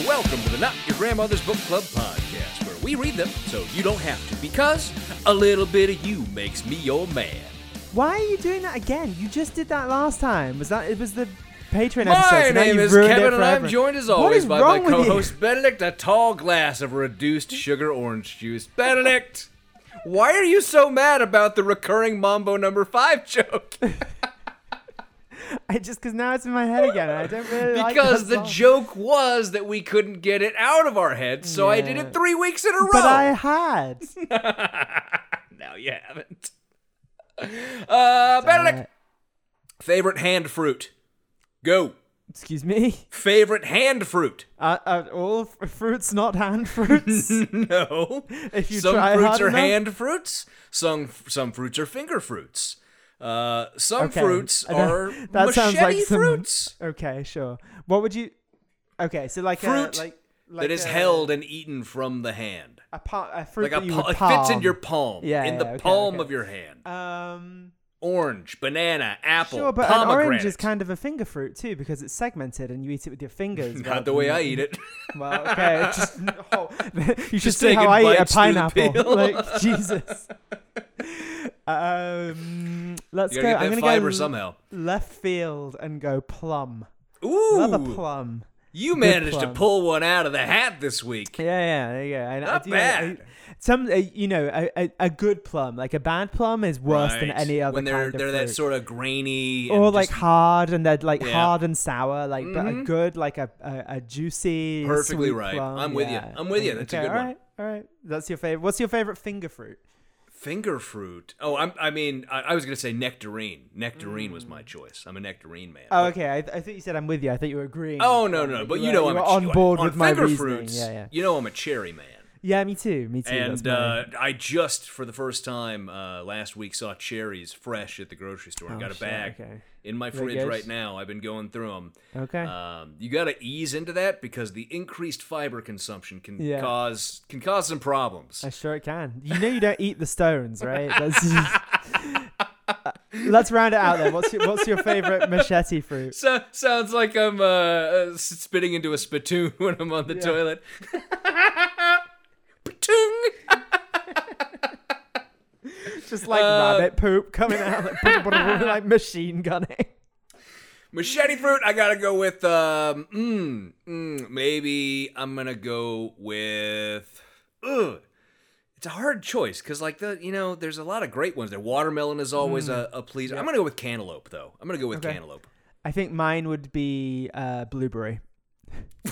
And welcome to the Not Your Grandmother's Book Club podcast, where we read them so you don't have to, because a little bit of you makes me your man. Why are you doing that again? You just did that last time. Was that it? Was the Patreon My episode? so now name you've is ruined it Kevin, and I'm forever. joined as always is by my wrong with you? co-host Benedict, a tall glass of reduced sugar orange juice. Benedict, why are you so mad about the recurring Mambo number five joke? I just because now it's in my head again. I don't really like because the song. joke was that we couldn't get it out of our heads, so I did it three weeks in a row. But I had. now you haven't. Uh, Benedict, favorite hand fruit? Go. Excuse me. Favorite hand fruit? Uh, are all f- fruits not hand fruits? no. If you some try fruits hard are enough? hand fruits. Some some fruits are finger fruits. Uh, some Okay, fruits are that machete sounds like some- fruits okay, sure. What would you? Okay, so like Fruit a, like, like that is a, held and eaten from the hand. a, pa- a fruit Like a that pa- it fits in your palm. Yeah, in the yeah, okay, palm okay. of your hand. Um. Orange, banana, apple, Sure, but an orange is kind of a finger fruit too because it's segmented and you eat it with your fingers. Not the way I eat it. Well, okay, just oh, you should Just see how I eat a the pineapple. like Jesus. Um, let's go. I'm gonna fiber go somehow. left field and go plum. Ooh, Love a plum. you Good managed plum. to pull one out of the hat this week. Yeah, yeah, there you go. I, I Not do- bad. I- some, uh, you know, a, a, a good plum, like a bad plum, is worse than any other plum. when they're they're that sort of grainy and or like just hard and they're like Yeah. hard and sour, like but a Mhm. good, like a a, a juicy, Perfectly right. plum, I'm with you. I'm with you. That's a good all one. right, all right. That's your favorite. What's your favorite finger fruit? Finger fruit. Oh, I'm, I mean, I, I was gonna say nectarine. Nectarine was my mm. choice. I'm a nectarine man. Oh, okay. I, I thought you said I'm with you. I thought you were agreeing. Oh no no, but you, you know you I'm were a, on board on with my finger reasoning. fruits. Yeah, yeah. You know I'm a cherry man. Yeah, me too. Me too. And uh, I just, for the first time uh, last week, saw cherries fresh at the grocery store. Oh, Got a shit, bag okay. in my fridge right now. I've been going through them. Okay. Um, you got to ease into that because the increased fiber consumption can Yeah. cause can cause some problems. I sure it can. You know you don't eat the stones, right? That's Uh, let's round it out then. What's your What's your favorite machete fruit? So, sounds like I'm uh, uh, spitting into a spittoon when I'm on the Yeah. toilet. Just like Uh, rabbit poop coming out like, like machine gunning. Machete fruit, I gotta go with, um, mm, mm, maybe I'm gonna go with, ugh. It's a hard choice because, like, the, you know, there's a lot of great ones there. Watermelon is always a, a pleaser. I'm gonna go with cantaloupe, though. I'm gonna go with Okay. cantaloupe. I think mine would be uh, blueberry.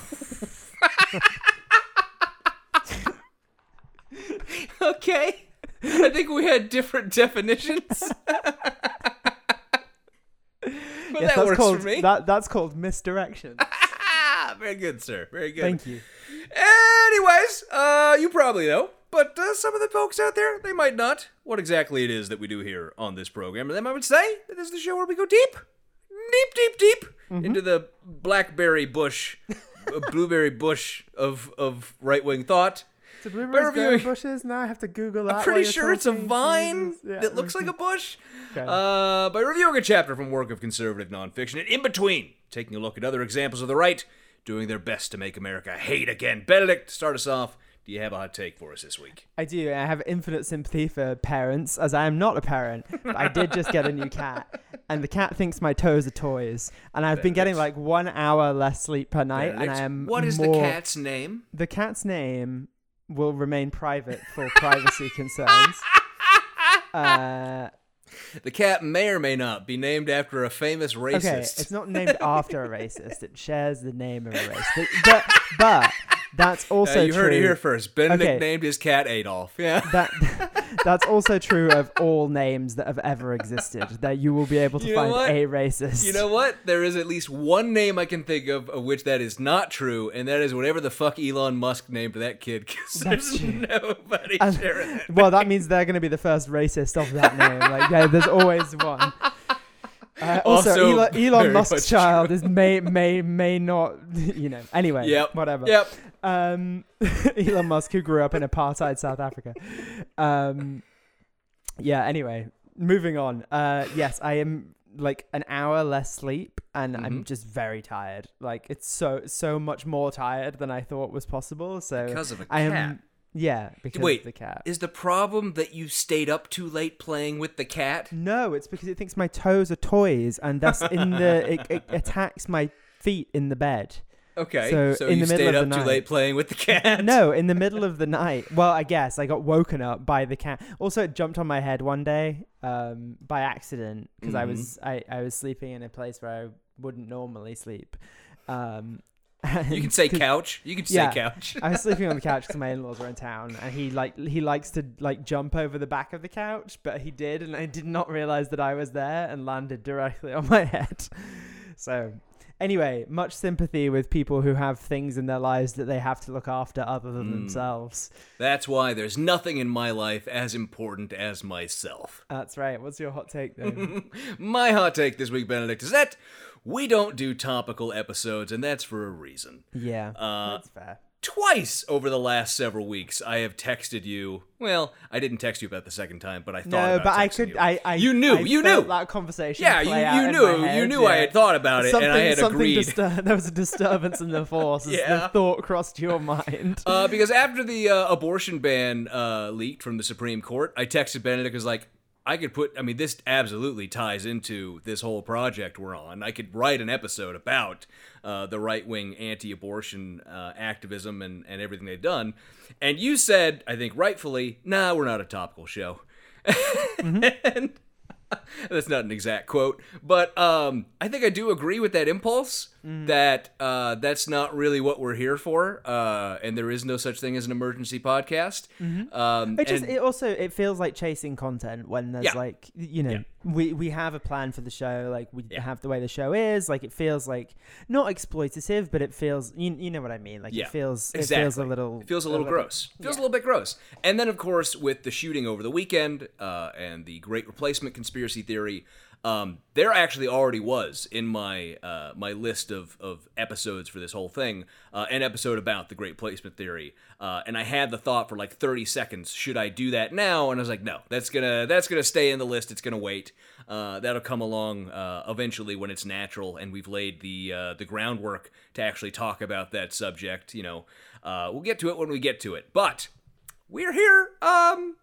Okay. I think we had different definitions. but Yes, that that's works called for me. that. That's called misdirection. Very good, sir. Very good. Thank you. Anyways, uh, you probably know, but uh, some of the folks out there, they might not. What exactly it is that we do here on this program, and then I would say that this is the show where we go deep, deep, deep, deep Mm-hmm. into the blackberry bush, blueberry bush of of right wing thought. So blueberries bushes. Now I have to Google that. I'm pretty sure it's a vine. Yeah, that looks like a bush. Okay. Uh, by reviewing a chapter from work of conservative nonfiction, and in between, taking a look at other examples of the right doing their best to make America hate again. Benedict, start us off. Do you have a hot take for us this week? I do. I have infinite sympathy for parents, as I am not a parent. But I did just get a new cat, and the cat thinks my toes are toys. And I've been getting like one hour less sleep per night, and I am. what is the cat's name? The cat's name will remain private for privacy concerns. Uh, The cat may or may not be named after a famous racist. okay, it's not named after a racist. It shares the name of a race, but but, but that's Uh, also you true. heard it here first. Benedict Okay. named his cat Adolf. Yeah. that That's also true of all names that have ever existed. That you will be able to You know find what? a racist. You know what? There is at least one name I can think of of which that is not true, and that is whatever the fuck Elon Musk named that kid. Because there's true. nobody And- sharing well, that means they're going to be the first racist of that name. Like, yeah, there's always one. Uh, also, Also Elon, Elon Musk's child is may may may not, you know. Anyway, Yep. whatever. Yep. Um, Elon Musk, who grew up in apartheid South Africa. Um, yeah. Anyway, moving on. Uh, yes, I am like an hour less sleep, and I'm Mhm. just very tired. Like it's so so much more tired than I thought was possible. So Because of a cat. I am. Yeah, because Wait, of the cat. Is the problem that you stayed up too late playing with the cat? No, it's because it thinks my toes are toys, and thus in the it, it attacks my feet in the bed. Okay, So, so, in you the middle stayed of up the too night- late playing with the cat. No, in the middle of the night. Well, I guess I got woken up by the cat. Also, it jumped on my head one day um, by accident because I Mhm. was I, I was sleeping in a place where I wouldn't normally sleep. Um, you can say couch. You can say Yeah. couch. I was sleeping on the couch because my in-laws were in town, and he like he likes to like jump over the back of the couch, but he did, and I did not realize that I was there and landed directly on my head. So, anyway, much sympathy with people who have things in their lives that they have to look after other than Mm. themselves. That's why there's nothing in my life as important as myself. That's right. What's your hot take, then? My hot take this week, Benedict, is that we don't do topical episodes, and that's for a reason. yeah, Uh, that's fair. Twice over the last several weeks, I have texted you. Well, I didn't text you about the second time, but I thought No, about but I could. you. I, I you knew, I you knew. that conversation. Yeah, you, you knew, you knew I had thought about it, something, and I had agreed. distur- there was a disturbance in the force Yeah. the thought crossed your mind. Uh, because after the uh, abortion ban uh, leaked from the Supreme Court, I texted Benedict was like, I could put. I mean, this absolutely ties into this whole project we're on. I could write an episode about uh, the right wing anti-abortion uh, activism and and everything they've done. And you said, I think rightfully, Nah, we're not a topical show. and that's not an exact quote, but um, I think I do agree with that impulse Mm. that uh, that's not really what we're here for, uh, and there is no such thing as an emergency podcast. Um, Mm-hmm. It just and- it also it feels like chasing content when there's Yeah. like you know Yeah. we we have a plan for the show like we Yeah. have the way the show is like it feels like not exploitative but it feels you, you know what I mean like it feels exactly. it feels a little It feels a little gross. Feels a little bit gross. And then, of course, with the shooting over the weekend uh, and the Great Replacement conspiracy theory, um, there actually already was in my uh, my list of, of episodes for this whole thing uh, an episode about the Great Replacement theory. Uh, and I had the thought for like 30 seconds: should I do that now? And I was like, no, that's gonna that's gonna stay in the list. It's gonna wait. Uh, that'll come along uh, eventually when it's natural, and we've laid the uh, the groundwork to actually talk about that subject. You know, we'll get to it when we get to it. But we're here um,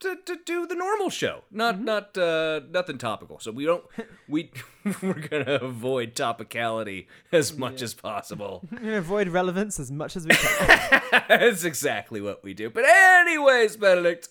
to, to do the normal show, not not uh, nothing topical. So we don't we we're gonna avoid topicality as much as possible. We're gonna avoid relevance as much as we can That's exactly what we do. But anyways, Benedict,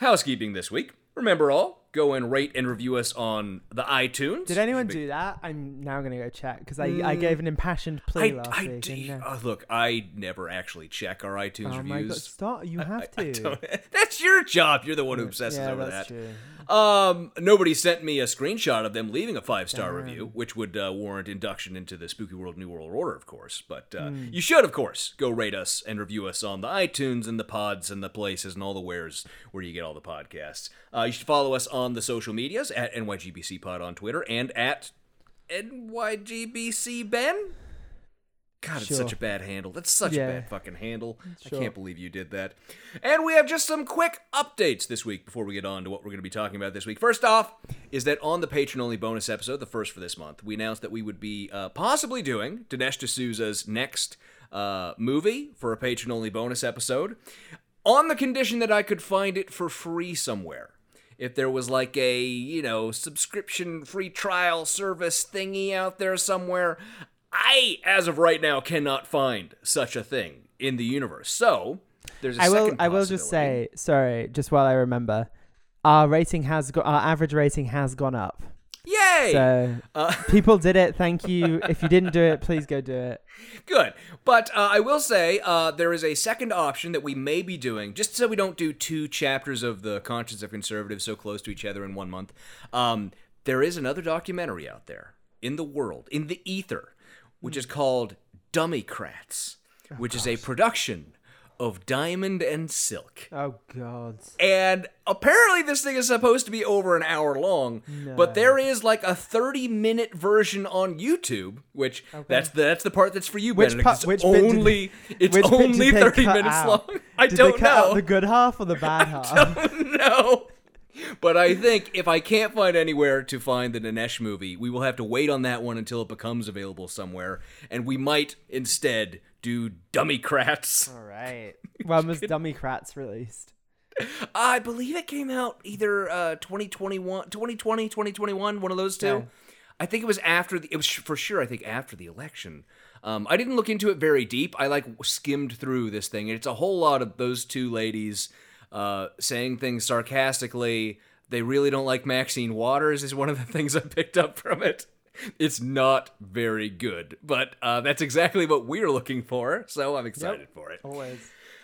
housekeeping this week. Remember all, go and rate and review us on the iTunes. did anyone do that I'm now gonna go check because I, I gave an impassioned plea I, last I week and, uh, oh, look, I never actually check our iTunes oh my god reviews. stop you have to Don't- that's your job. You're the one who obsesses yeah over that's that. true Um, nobody sent me a screenshot of them leaving a five star review, which would uh, warrant induction into the Spooky World New World Order, of course. But uh, Hmm. you should, of course, go rate us and review us on the iTunes and the pods and the places and all the wheres where you get all the podcasts. Uh, you should follow us on the social medias at NYGBC Pod on Twitter and at NYGBC Ben. God, it's Sure. such a bad handle. That's such Yeah. a bad fucking handle. Sure. I can't believe you did that. And we have just some quick updates this week before we get on to what we're going to be talking about this week. First off, is that on the patron only bonus episode, the first for this month, we announced that we would be uh, possibly doing Dinesh D'Souza's next uh, movie for a patron only bonus episode on the condition that I could find it for free somewhere. If there was like a, you know, subscription free trial service thingy out there somewhere, I, as of right now, cannot find such a thing in the universe. So, there's a I will I will just say sorry just while I remember our rating has got our average rating has gone up Yay! So Uh, people did it. Thank you. If you didn't do it, please go do it. Good. But uh, I will say uh, there is a second option that we may be doing, just so we don't do two chapters of The Conscience of Conservatives so close to each other in one month. Um, there is another documentary out there in the world, in the ether, which is called Dummycrats, oh, which is a production of Diamond and Silk. Oh God. And apparently, this thing is supposed to be over an hour long, but there is like a 30 minute version on YouTube, which that's the, that's the part that's for you, Which Benedict. it's which only it's Which only 30 minutes out? long. I Did don't they cut out know. the good half or the bad half? no. But I think if I can't find anywhere to find the Dinesh movie, we will have to wait on that one until it becomes available somewhere, and we might instead do Dummy Dummycrats. All right. When was Dummy Dummycrats released? I believe it came out either uh, 2021, 2020, 2021, one of those two. Okay. I think it was after the, it was for sure, I think after the election. Um, I didn't look into it very deep. I like skimmed through this thing, and it's a whole lot of those two ladies uh, saying things sarcastically. They really don't like Maxine Waters, is one of the things I picked up from it. It's not very good, but uh, that's exactly what we're looking for, so I'm excited for it. Always.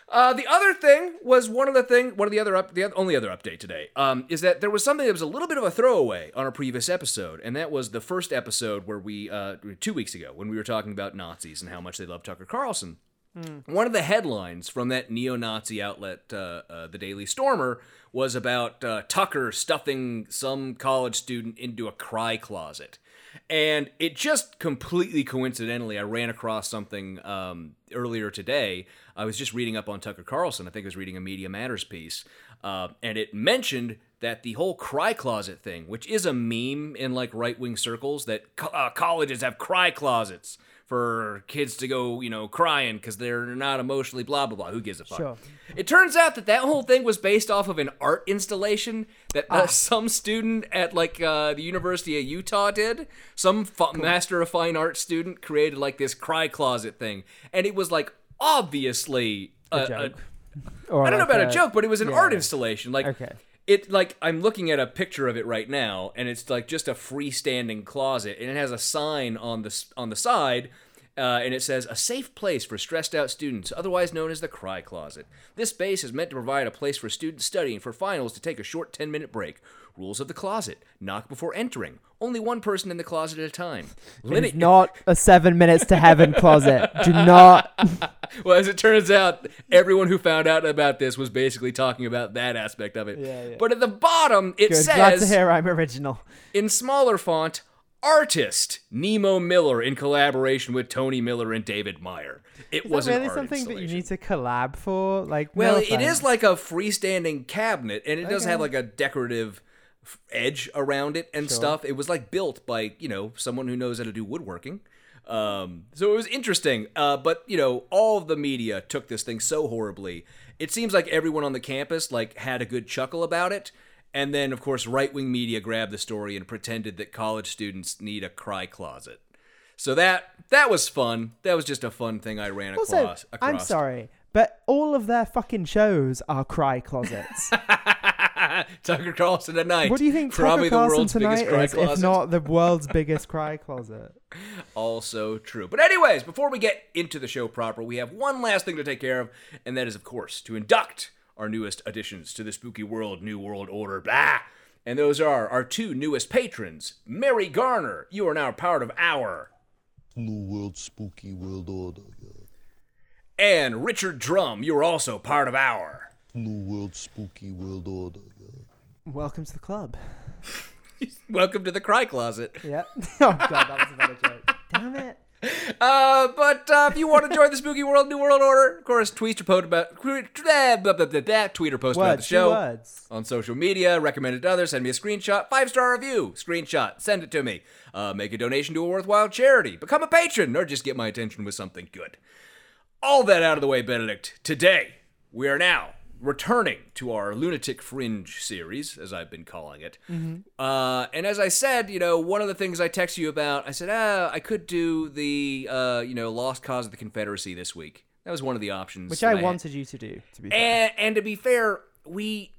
Uh, the other thing was one of the thing, one of the other up, the only other update today, um, is that there was something that was a little bit of a throwaway on a previous episode, and that was the first episode where we, uh, two weeks ago, when we were talking about Nazis and how much they love Tucker Carlson. One of the headlines from that neo-Nazi outlet, uh, uh, the Daily Stormer, was about uh, Tucker stuffing some college student into a cry closet. And it just completely coincidentally, I ran across something um, earlier today. I was just reading up on Tucker Carlson. I think I was reading a Media Matters piece, uh, and it mentioned that the whole cry closet thing, which is a meme in like right wing circles, that co- uh, colleges have cry closets for kids to go, you know, crying because they're not emotionally blah blah blah. Who gives a fuck? Sure. It turns out that that whole thing was based off of an art installation that uh, some student at like uh, the University of Utah did. Some fu- Master of Fine Arts student created like this cry closet thing, and it was like obviously a, a, joke. Or I don't know like about a joke, but it was an yeah. art installation. Like Okay. It like I'm looking at a picture of it right now, and it's like just a freestanding closet, and it has a sign on the on the side. Uh, and it says a safe place for stressed out students, otherwise known as the Cry Closet. This space is meant to provide a place for students studying for finals to take a short 10 minute break. Rules of the closet knock before entering. Only one person in the closet at a time. Limit not a seven minutes to heaven closet. Do not. well, as it turns out, everyone who found out about this was basically talking about that aspect of it. Yeah, yeah. But at the bottom, it Good. Glad to says hear I'm original. in smaller font, artist Nemo Miller in collaboration with Tony Miller and David Meyer. It was really something that you need to collab for? Like, Well, no it is like a freestanding cabinet, and it does have like a decorative edge around it and stuff. It was like built by you know someone who knows how to do woodworking. Um, so it was interesting, uh, but you know, all of the media took this thing so horribly. It seems like everyone on the campus like had a good chuckle about it, and then of course right wing media grabbed the story and pretended that college students need a cry closet. So that that was fun. That was just a fun thing I ran Also, across. I'm sorry, but all of their fucking shows are cry closets. Tucker Carlson tonight. what do you think Probably Tucker the Carlson world's tonight biggest cry is, closet. if not the world's biggest cry closet? Also true. But anyways, before we get into the show proper, we have one last thing to take care of, and that is, of course, to induct our newest additions to the spooky world, New World Order, blah. And those are our two newest patrons. Mary Garner, you are now part of our. New World Spooky World Order. Yeah. And Richard Drum, you are also part of our. New World Spooky World Order. Yeah. Welcome to the club. Welcome to the Cry Closet. Yeah. oh god, that was another joke. Damn it. Uh, but uh, if you want to join the spooky world, New World Order, of course, tweet or post about tweet or post about the show. Words. on social media, recommend it to others, send me a screenshot, five star review, screenshot, send it to me. Uh, make a donation to a worthwhile charity, become a patron, or just get my attention with something good. All that out of the way, Benedict. Today, we are now returning to our Lunatic Fringe series, as I've been calling it. Uh, and as I said, you know, one of the things I texted you about, I said, ah, I could do the, uh, you know, Lost Cause of the Confederacy this week. That was one of the options. Which I wanted you to do, to be fair. And, and to be fair, we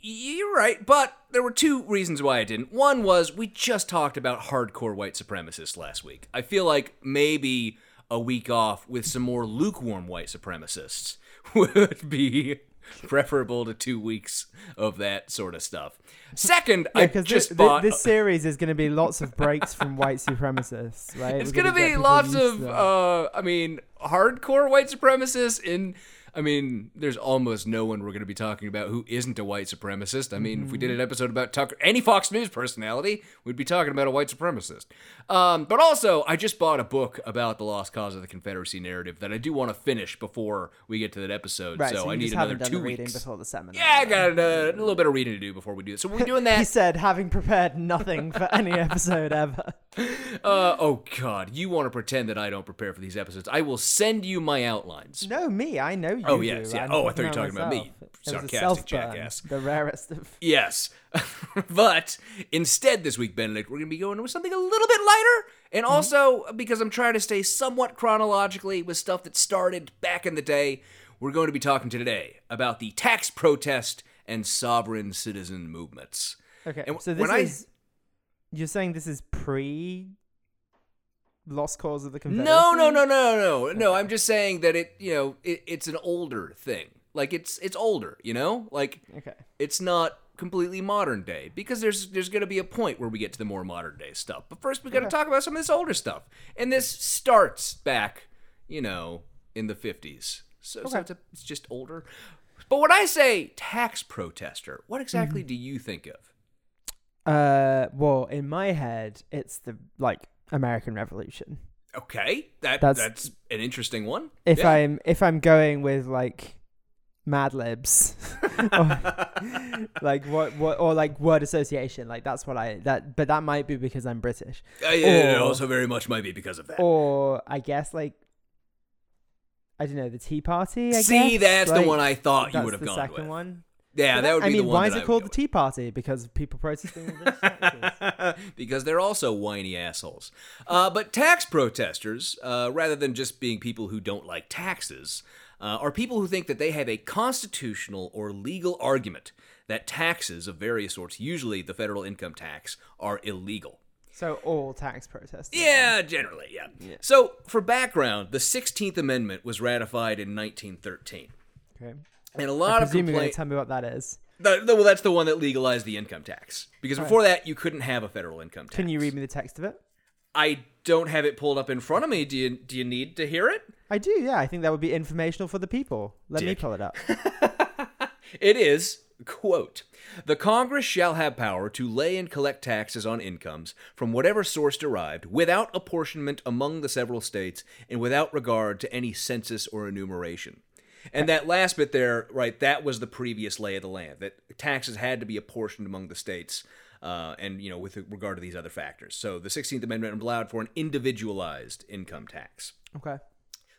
you're right, but there were two reasons why I didn't. One was we just talked about hardcore white supremacists last week. I feel like maybe a week off with some more lukewarm white supremacists would be preferable to two weeks of that sort of stuff. Second, I because just this, bought. this series is going to be lots of breaks from white supremacists, right? it's gonna be lots of, to uh, I mean, hardcore white supremacists. In, I mean, there's almost no one we're gonna be talking about who isn't a white supremacist. I mean, if we did Mm-hmm. an episode about Tucker, any Fox News personality, we'd be talking about a white supremacist. Um, but also, I just bought a book about the lost cause of the Confederacy narrative that I do want to finish before we get to that episode. right, so, so, I need another two weeks. before the seminar. Yeah, I got a, a little bit of reading to do before we do it. So we're doing that. He said, having prepared nothing for any episode ever. uh, oh God, you want to pretend that I don't prepare for these episodes? I will send you my outlines. No, me. I know you. Oh, do. yes, yeah. I'm Oh, I thought you were talking about me, myself. It was a sarcastic jackass. The rarest of. Yes. but instead, this week, Benedict, we're going to be going with something a little bit lighter. And Mm-hmm. also, because I'm trying to stay somewhat chronologically with stuff that started back in the day, we're going to be talking today about the tax protest and sovereign citizen movements. Okay, And so when this I- is. You're saying this is pre. Lost cause of the Confederacy? No, no, no, no, no, no. I'm just saying that it, you know, it, it's an older thing. Like it's it's older, you know. Like Okay. it's not completely modern day because there's there's going to be a point where we get to the more modern day stuff. But first we got to talk about some of this older stuff. And this starts back, you know, in the 50s. So, so it's, a, it's just older. But when I say tax protester, what Mm-hmm. exactly do you think of? Uh, well, in my head, it's the like American Revolution. Okay, that That's- that's, an interesting one. If Yeah. I'm if I'm going with like Mad Libs, or, like what what or like word association, like that's what I that. But that might be because I'm British, Uh, yeah, it or- also very much might be because of that. or I guess like I don't know the Tea Party. I See, guess? that's the one I thought you would have the gone second with. one. Yeah, that would be I mean, why is it called the Tea Party? Because people protesting because they're also whiny assholes. Uh, but tax protesters, uh, rather than just being people who don't like taxes, uh, are people who think that they have a constitutional or legal argument that taxes of various sorts, usually the federal income tax, are illegal. So all tax protesters. Yeah, generally, yeah. So, for background, the 16th Amendment was ratified in 1913. Okay. And a lot of you're going complaints. to tell me what that is. The, the- well, that's the one that legalized the income tax. Because before that, you couldn't have a federal income tax. Can you read me the text of it? I don't have it pulled up in front of me. Do you? Do you need to hear it? I do, yeah. I think that would be informational for the people. Let me pull it up. It is quote: "The Congress shall have power to lay and collect taxes on incomes from whatever source derived, without apportionment among the several states, and without regard to any census or enumeration." And that last bit there, right? That was the previous lay of the land. That taxes had to be apportioned among the states, uh, and you know, with regard to these other factors. So the Sixteenth Amendment allowed for an individualized income tax. Okay.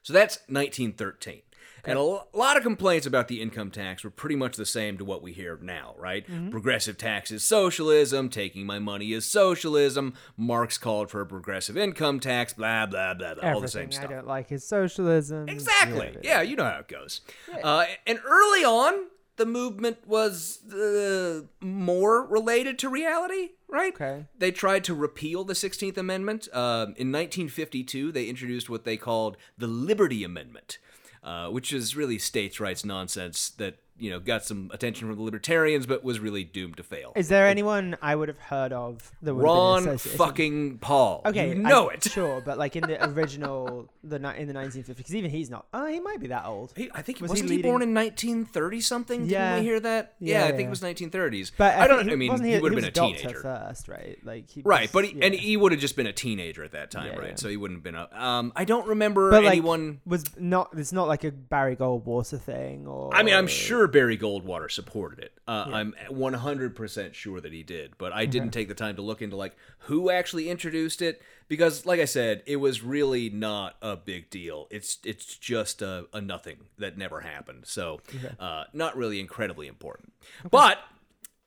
So that's 1913. And a lot of complaints about the income tax were pretty much the same to what we hear now, right? Mm-hmm. Progressive tax is socialism, taking my money is socialism, Marx called for a progressive income tax, blah, blah, blah, blah, all the same Everything I don't like is socialism. Exactly. Yeah. Yeah, you know how it goes. Uh, and early on, the movement was uh, more related to reality, right? Okay. They tried to repeal the 16th Amendment. Um, in 1952, they introduced what they called the Liberty Amendment, uh, which is really states' rights nonsense that you know got some attention from the libertarians, but was really doomed to fail. Is there anyone I would have heard of that would have Ron fucking Paul. Okay, you know I- it. Sure, but like in the original, the in the 1950s, because even he's not. Oh, he might be that old. He, I think Was he wasn't he, leading- born in 1930 something? Yeah. Didn't we hear that? Yeah, Yeah, I think yeah. it was 1930s. But I don't. think I mean, he, would have been a teenager, first, right? Like he right? was- But he, and he would have just been a teenager at that time, Yeah, right? yeah. So he wouldn't have been a. Um, I don't remember but like, anyone. was not. It's not like a Barry Goldwater thing, or I mean, I'm sure Barry Goldwater supported it. Uh, I'm 100% sure that he did, but I didn't take the time to look into like who actually introduced it because, like I said, it was really not a big deal. It's it's just a, a nothing that never happened. So, uh, not really incredibly important. But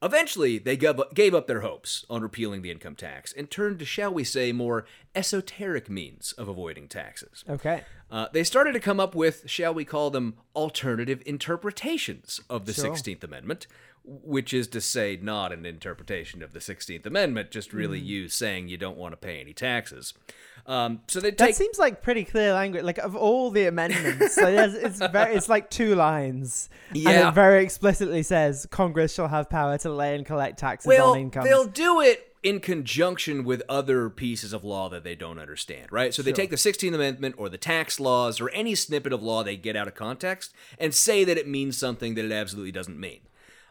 eventually, they gave up, their hopes on repealing the income tax and turned to, shall we say, more esoteric means of avoiding taxes. Okay. Uh, they started to come up with, shall we call them, alternative interpretations of the Sure. 16th Amendment, which is to say, not an interpretation of the 16th Amendment, just really Mm. you saying you don't want to pay any taxes. Um, so they That seems like pretty clear language. Like of all the amendments, so there's, it's very, it's like two lines, and it very explicitly says Congress shall have power to lay and collect taxes well, on income. they'll do it in conjunction with other pieces of law that they don't understand, right? So they take the 16th Amendment or the tax laws or any snippet of law they get out of context and say that it means something that it absolutely doesn't mean.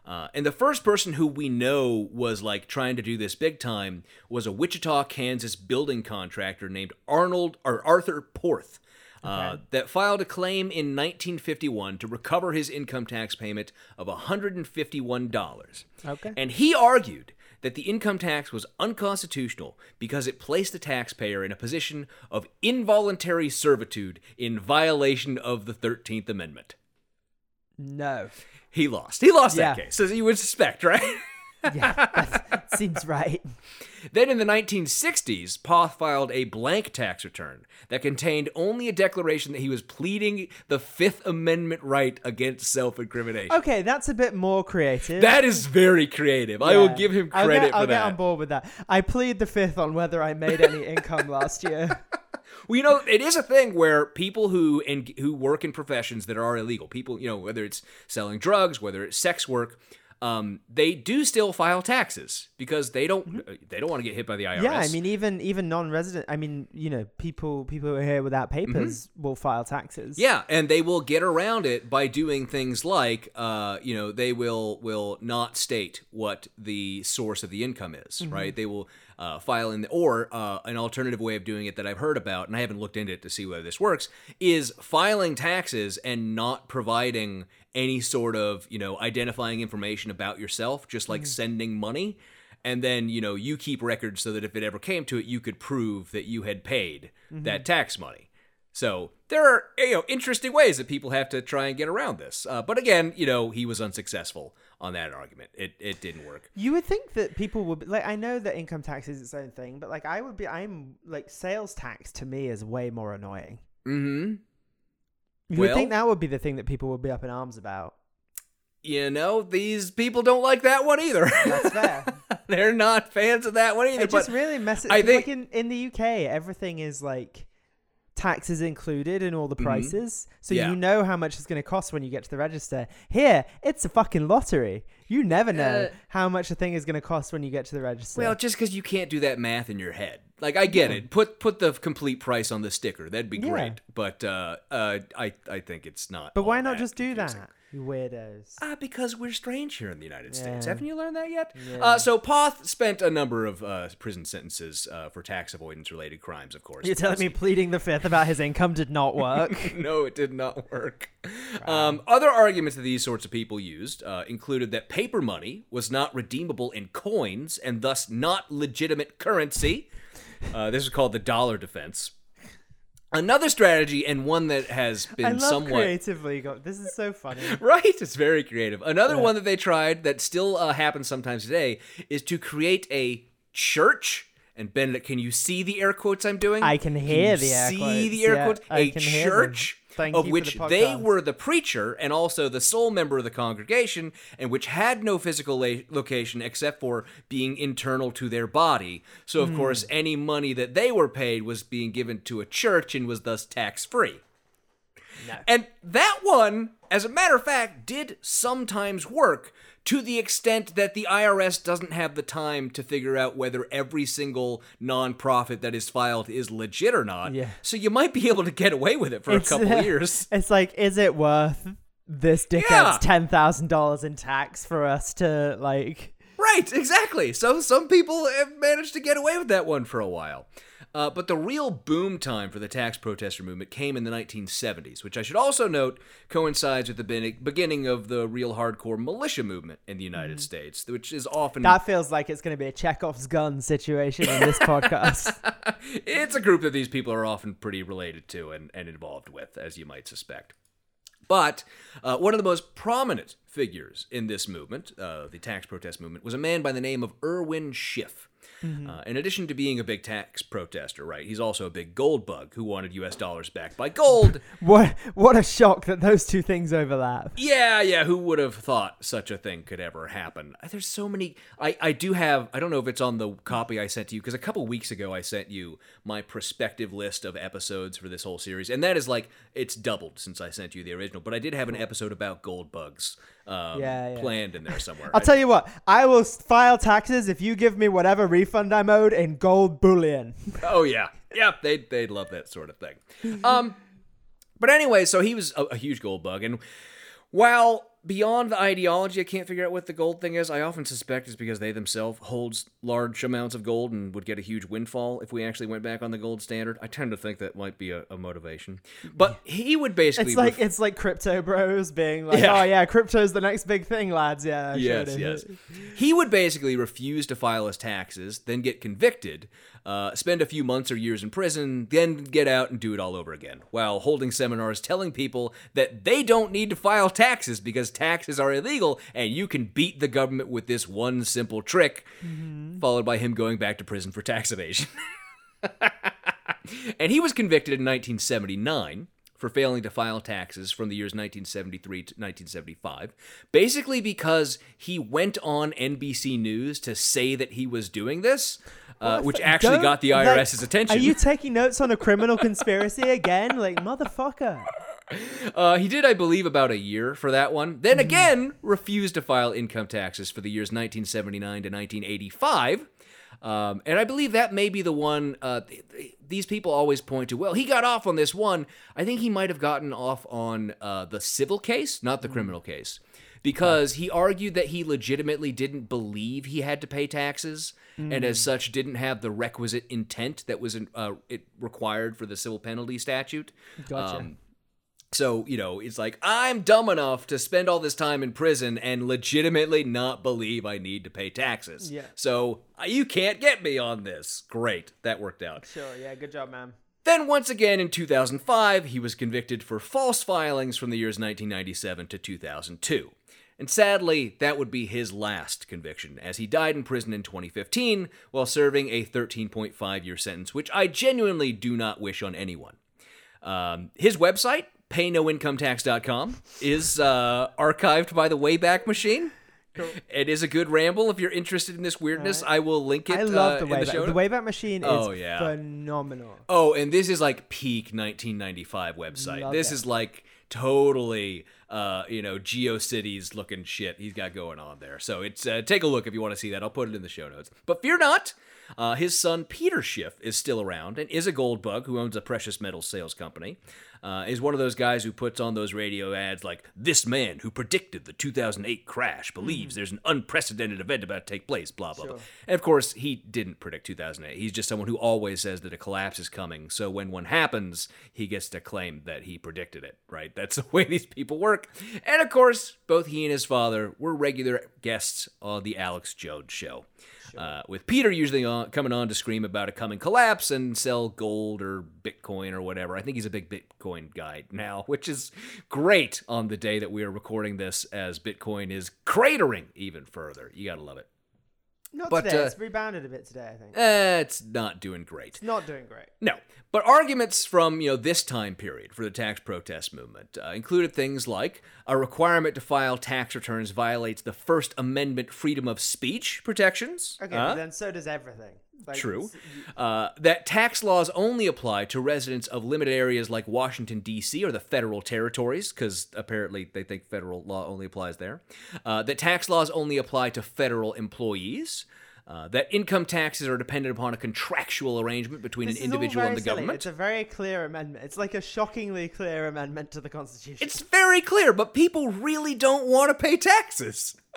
Uh, and the first person who we know was like trying to do this big time was a Wichita, Kansas building contractor named Arnold or Arthur Porth. Uh, that filed a claim in 1951 to recover his income tax payment of $151. Okay. And he argued that the income tax was unconstitutional because it placed the taxpayer in a position of involuntary servitude in violation of the 13th Amendment. No, He lost. He lost that case, as you would suspect, right? yeah, that seems right. Then in the 1960s, Porth filed a blank tax return that contained only a declaration that he was pleading the Fifth Amendment right against self incrimination. Okay, that's a bit more creative. That is very creative. I will give him I'll credit get, for I'll that. get on board with that. I plead the fifth on whether I made any income last year. Well, you know, it is a thing where people who and who work in professions that are illegal, people, you know, whether it's selling drugs, whether it's sex work, um, they do still file taxes because they don't they don't want to get hit by the IRS. Mm-hmm. Yeah, I mean, even even non-resident. I mean, you know, people people who are here without papers will file taxes. Mm-hmm. Yeah, and they will get around it by doing things like, uh, you know, they will will not state what the source of the income is, Mm-hmm. right? They will uh, file in, the, or uh, an alternative way of doing it that I've heard about, and I haven't looked into it to see whether this works, is filing taxes and not providing any sort of, you know, identifying information about yourself, just Mm-hmm. like sending money. And then, you know, you keep records so that if it ever came to it, you could prove that you had paid Mm-hmm. that tax money. So there are you know interesting ways that people have to try and get around this. Uh, but again, you know, he was unsuccessful on that argument. It it didn't work. You would think that people would be, like. I know that income tax is its own thing, but like, I would be. I'm like sales tax to me is way more annoying. Mm-hmm. You would Well- think that would be the thing that people would be up in arms about. You know, these people don't like that one either. That's fair. They're not fans of that one either. it just really messes. I think- like in in the UK, everything is like taxes included in all the prices, so Mm-hmm. Yeah. you know how much it's going to cost when you get to the register. Here, it's a fucking lottery. You never know Uh, how much a thing is going to cost when you get to the register. well, just because you can't do that math in your head. Like I get it. Put put the complete price on the sticker. That'd be Yeah. great. But uh, uh, I I think it's not. but why not just do confusing. that? You weirdos. Ah, because we're strange here in the United States. Haven't you learned that yet? Yeah. Uh, so Porth spent a number of uh, prison sentences uh, for tax avoidance related crimes, of course. You're telling me pleading the fifth about his income did not work? no, it did not work. Um, other arguments that these sorts of people used uh, included that paper money was not redeemable in coins and thus not legitimate currency. Uh, this is called the dollar defense. Another strategy, and one that has been I love somewhat creatively. Go- this is so funny. right it's very creative another one that they tried that still uh, happens sometimes today is to create a church and benedict can you see the air quotes i'm doing I can hear you the air see quotes, the air yeah, quotes I a can church Thank of which the they were the preacher and also the sole member of the congregation and which had no physical la- location except for being internal to their body. So of hmm. course any money that they were paid was being given to a church and was thus tax free and that one, as a matter of fact, did sometimes work to the extent that the IRS doesn't have the time to figure out whether every single nonprofit that is filed is legit or not. Yeah. So you might be able to get away with it for a It's- couple years. It's like, is it worth this dickhead's Yeah. ten thousand dollars in tax for us to like? Right, exactly. So some people have managed to get away with that one for a while. Uh, but the real boom time for the tax protester movement came in the 1970s, which I should also note coincides with the beginning of the real hardcore militia movement in the United States, which is often That feels like it's going to be a Chekhov's gun situation in this podcast. it's a group that these people are often pretty related to and, and involved with, as you might suspect. But uh, one of the most prominent figures in this movement, uh, the tax protest movement, was a man by the name of Irwin Schiff. Uh, in addition to being a big tax protester, right, he's also a big gold bug who wanted U.S. dollars backed by gold. What what a shock that those two things overlap. Yeah, yeah. Who would have thought such a thing could ever happen? Uh, There's so many. I, I do have. I don't know if it's on the copy I sent to you because a couple weeks ago I sent you my prospective list of episodes for this whole series, and that is like it's doubled since I sent you the original. But I did have an episode about gold bugs um, Yeah, yeah. planned in there somewhere. I'll tell you what, I will file taxes if you give me whatever refund I'm owed in gold bullion. Oh yeah, yeah. They they'd love that sort of thing. Um, but anyway, so he was a, a huge gold bug, and while beyond the ideology, I can't figure out what the gold thing is. I often suspect it's because they themselves holds large amounts of gold and would get a huge windfall if we actually went back on the gold standard. I tend to think that might be a, a motivation. But he would basically It's like ref- it's like crypto bros being like, Yeah. "Oh yeah, crypto's the next big thing, lads." Yeah, Yes, it yes. He would basically refuse to file his taxes, then get convicted, uh, spend a few months or years in prison, then get out and do it all over again, while holding seminars telling people that they don't need to file taxes because taxes are illegal and you can beat the government with this one simple trick, followed by him going back to prison for tax evasion. and he was convicted in 1979 for failing to file taxes from the years 1973 to 1975, basically because he went on NBC News to say that he was doing this, uh, which actually got the like, IRS's attention. Are you taking notes on a criminal conspiracy again? Like motherfucker. Uh, he did, I believe, about a year for that one. Then again, refused to file income taxes for the years 1979 to 1985. Um, and I believe that may be the one uh, th- th- these people always point to. Well, he got off on this one. I think he might have gotten off on uh, the civil case, not the criminal case, because he argued that he legitimately didn't believe he had to pay taxes, and as such didn't have the requisite intent that was in, uh, it required for the civil penalty statute. Gotcha. Um, so, you know, it's like, I'm dumb enough to spend all this time in prison and legitimately not believe I need to pay taxes. Yeah. So, uh, you can't get me on this. Great. That worked out. Sure. Yeah. Good job, man. Then, once again in 2005, he was convicted for false filings from the years 1997 to 2002. And sadly, that would be his last conviction, as he died in prison in 2015 while serving a 13.5 year sentence, which I genuinely do not wish on anyone. Um, his website, paynoincometax.com, is uh, archived by the Wayback Machine. It is a good ramble. If you're interested in this weirdness, I will link it I love uh, the the Wayback. show The. Wayback Machine is Oh, yeah. phenomenal. Oh, and this is like peak 1995 website. Love this it. is like totally, uh, you know, GeoCities looking shit he's got going on there. So it's uh, take a look if you want to see that. I'll put it in the show notes. But fear not. Uh, his son Peter Schiff is still around and is a gold bug who owns a precious metals sales company. Uh, is one of those guys who puts on those radio ads like "This man who predicted the 2008 crash believes there's an unprecedented event about to take place." Blah blah blah. And of course, he didn't predict 2008. He's just someone who always says that a collapse is coming. So when one happens, he gets to claim that he predicted it. Right? That's the way these people work. And of course, both he and his father were regular guests on the Alex Jones show. Uh, with Peter usually on, coming on to scream about a coming collapse and sell gold or Bitcoin or whatever. I think he's a big Bitcoin guy now, which is great on the day that we are recording this as Bitcoin is cratering even further. You got to love it. Not But, today. uh, it's rebounded a bit today, I think. Eh, it's not doing great. It's not doing great. No, but arguments from you know this time period for the tax protest movement uh, included things like a requirement to file tax returns violates the First Amendment freedom of speech protections. Okay, but then so does everything. Like, True. Uh, that tax laws only apply to residents of limited areas like Washington, D.C., or the federal territories, because apparently they think federal law only applies there. Uh, that tax laws only apply to federal employees. Uh, that income taxes are dependent upon a contractual arrangement between This an individual and the silly. government. It's a very clear amendment. It's like a shockingly clear amendment to the Constitution. It's very clear, but people really don't want to pay taxes.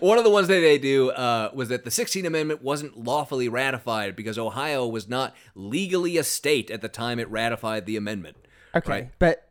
One of the ones that they do uh, was that the 16th Amendment wasn't lawfully ratified because Ohio was not legally a state at the time it ratified the amendment. okay, right. but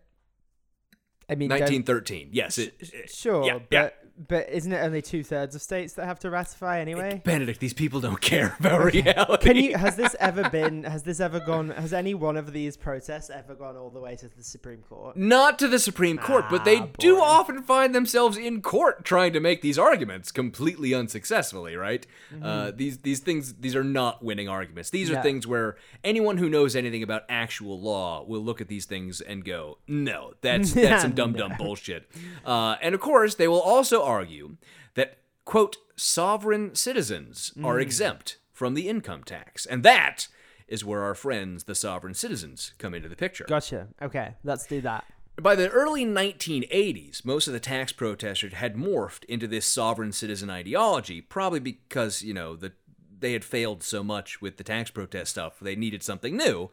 I mean, 1913. Yes, it, it- Sure, yeah, but yeah. But isn't it only two thirds of states that have to ratify anyway? Benedict, these people don't care about reality. Can you? Has this ever been? Has this ever gone? Has any one of these protests ever gone all the way to the Supreme Court? Not to the Supreme Court, but they Ah, do often find themselves in court trying to make these arguments completely unsuccessfully, right? Uh, these these things these are not winning arguments. These are Mm-hmm. Yeah. things where anyone who knows anything about actual law will look at these things and go, "No, that's that's some dumb dumb bullshit." Uh, and of course, they will also argue that quote sovereign citizens are Mm. exempt from the income tax, and that is where our friends, the sovereign citizens, come into the picture. Gotcha. Okay, let's do that. By the early 1980s, most of the tax protesters had morphed into this sovereign citizen ideology, probably because, you know, the they had failed so much with the tax protest stuff, they needed something new.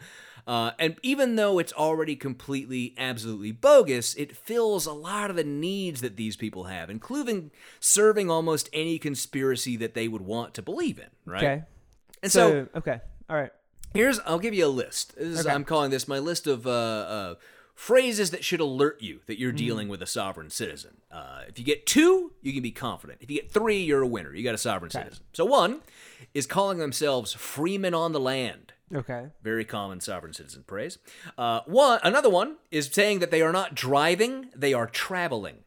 Uh, and even though it's already completely, absolutely bogus, it fills a lot of the needs that these people have, including serving almost any conspiracy that they would want to believe in, right? Okay. And so, So, okay. All right. Here's I'll give you a list. This is, Okay. I'm calling this my list of uh, uh, phrases that should alert you that Mm. you're dealing with a sovereign citizen. Uh, if you get two, you can be confident. If you get three, you're a winner. You got a sovereign citizen. So one is calling themselves freemen on the land. Okay. Very common sovereign citizen praise. Uh, one another one is saying that they are not driving; they are traveling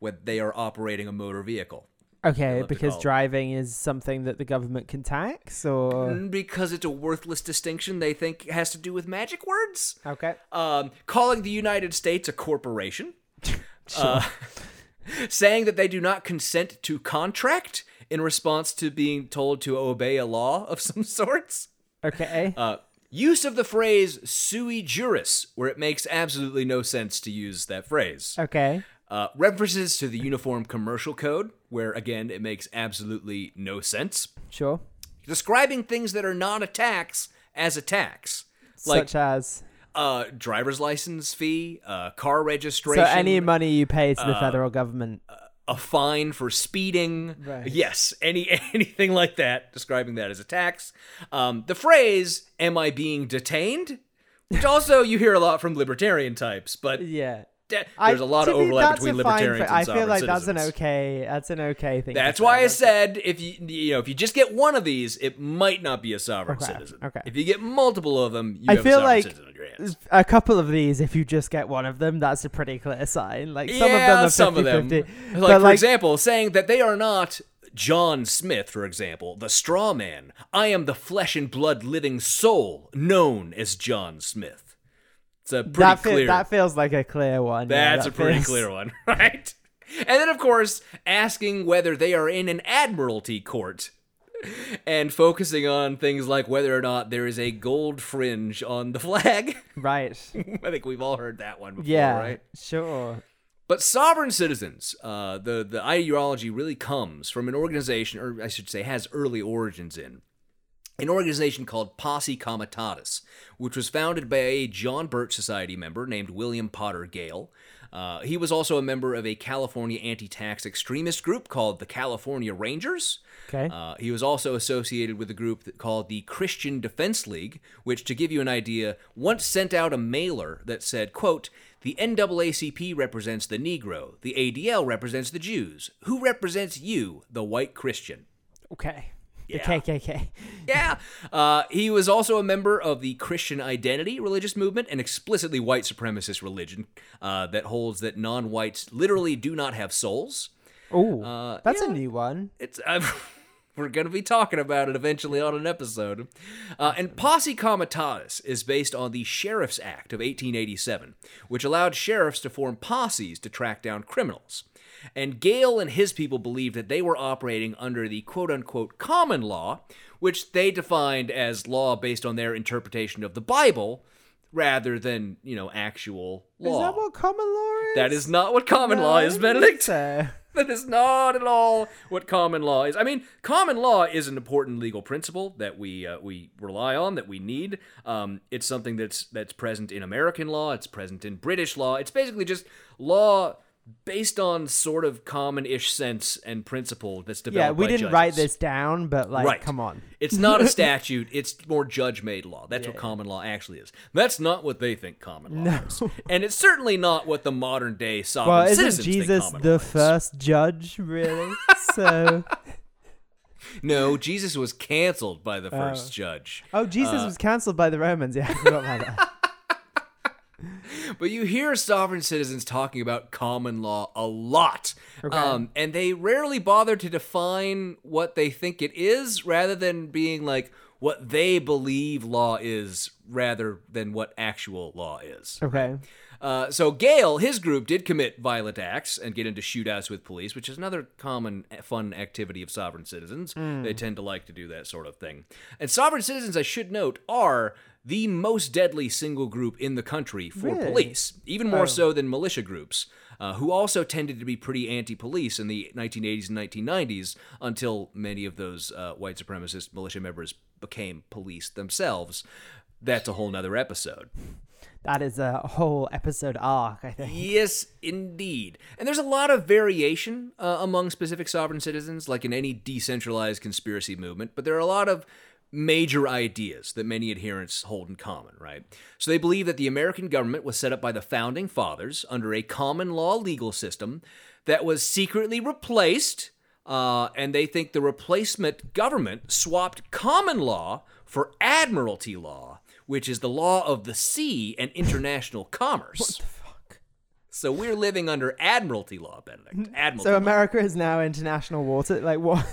when they are operating a motor vehicle. Okay, because driving is something that the government can tax, or Mm, Because it's a worthless distinction, they think has to do with magic words. okay. um, calling the United States a corporation, uh, saying that they do not consent to contract in response to being told to obey a law of some sorts. Okay. Uh, use of the phrase sui juris, where it makes absolutely no sense to use that phrase. okay. Uh, references to the Uniform Commercial Code, where again it makes absolutely no sense. Sure. Describing things that are not a tax as a tax. Like Such as uh driver's license fee, uh car registration. so any money you pay to the uh, federal government. A fine for speeding. Right. Yes, any anything like that, describing that as a tax. Um the phrase am I being detained? Which also you hear a lot from libertarian types, but Yeah. De- I- there's a lot of to me, overlap between fine libertarians and I feel like that's an okay. That's an okay thing. That's why I said if you you know if you just get one of these, it might not be a sovereign Okay, citizen. okay. If you get multiple of them, you I have feel a sovereign like citizen on your hands. a couple of these, if you just get one of them, that's a pretty clear sign. Like some yeah, of them are 50 some of them. 50. Like, but for like, example, saying that they are not John Smith, for example, the straw man. I am the flesh and blood living soul known as John Smith. It's a pretty that, fe- clear. that feels like a clear one. yeah, that's that a pretty feels- clear one, right? And then, of course, asking whether they are in an admiralty court. And focusing on things like whether or not there is a gold fringe on the flag. Right. I think we've all heard that one before, Yeah. right? Sure. But sovereign citizens, uh, the the ideology really comes from an organization, or I should say, has early origins in an organization called Posse Comitatus, which was founded by a John Birch Society member named William Potter Gale. Uh, he was also a member of a California anti-tax extremist group called the California Rangers. Okay. Uh, he was also associated with a group that called the Christian Defense League, which, to give you an idea, once sent out a mailer that said, quote, the NAACP represents the Negro, the ADL represents the Jews. Who represents you, the white Christian? okay. Yeah. The KKK. Yeah. Uh, he was also a member of the Christian Identity religious movement, an explicitly white supremacist religion uh, that holds that non whites literally do not have souls. Oh, Uh, that's yeah. a new one. It's uh, we're gonna be talking about it eventually on an episode. Uh, and Posse Comitatus is based on the Sheriff's Act of 1887, which allowed sheriffs to form posses to track down criminals. And Gale and his people believed that they were operating under the quote unquote common law, which they defined as law based on their interpretation of the Bible rather than, you know, actual law. Is that what common law is? that is not what common No, law is, Benedict. so. That is not at all what common law is. I mean, common law is an important legal principle that we uh, we rely on, that we need. Um, it's something that's that's present in American law. It's present in British law. It's basically just law based on sort of common-ish sense and principle that's developed. Yeah, we didn't write this down, but like, right. come on. It's not a statute. It's more judge-made law. That's Yeah, what common law actually is. That's not what they think common law No. is, and it's certainly not what the modern-day sovereign Well, isn't citizens think Jesus common the law is. first judge, really? so, No, Jesus was canceled by the first Oh. judge. oh, Jesus Uh, was cancelled by the Romans. Yeah, I forgot about that. But you hear sovereign citizens talking about common law a lot. Okay. Um, and they rarely bother to define what they think it is rather than being like what they believe law is rather than what actual law is. Okay. Uh, so Gale, his group did commit violent acts and get into shootouts with police, which is another common uh, fun activity of sovereign citizens. They tend to like to do that sort of thing. And sovereign citizens, I should note, are the most deadly single group in the country for Really? police, even more Oh. so than militia groups. Uh, who also tended to be pretty anti-police in the 1980s and 1990s until many of those uh, white supremacist militia members became police themselves. That's a whole nother episode. That is a whole episode arc, I think. Yes, indeed. And there's a lot of variation uh, among specific sovereign citizens, like in any decentralized conspiracy movement, but there are a lot of major ideas that many adherents hold in common, right? So they believe that the American government was set up by the founding fathers under a common law legal system that was secretly replaced, uh, and they think the replacement government swapped common law for admiralty law, which is the law of the sea and international commerce. So we're living under admiralty law, Benedict. Admiralty So law. America is now international water. Like what?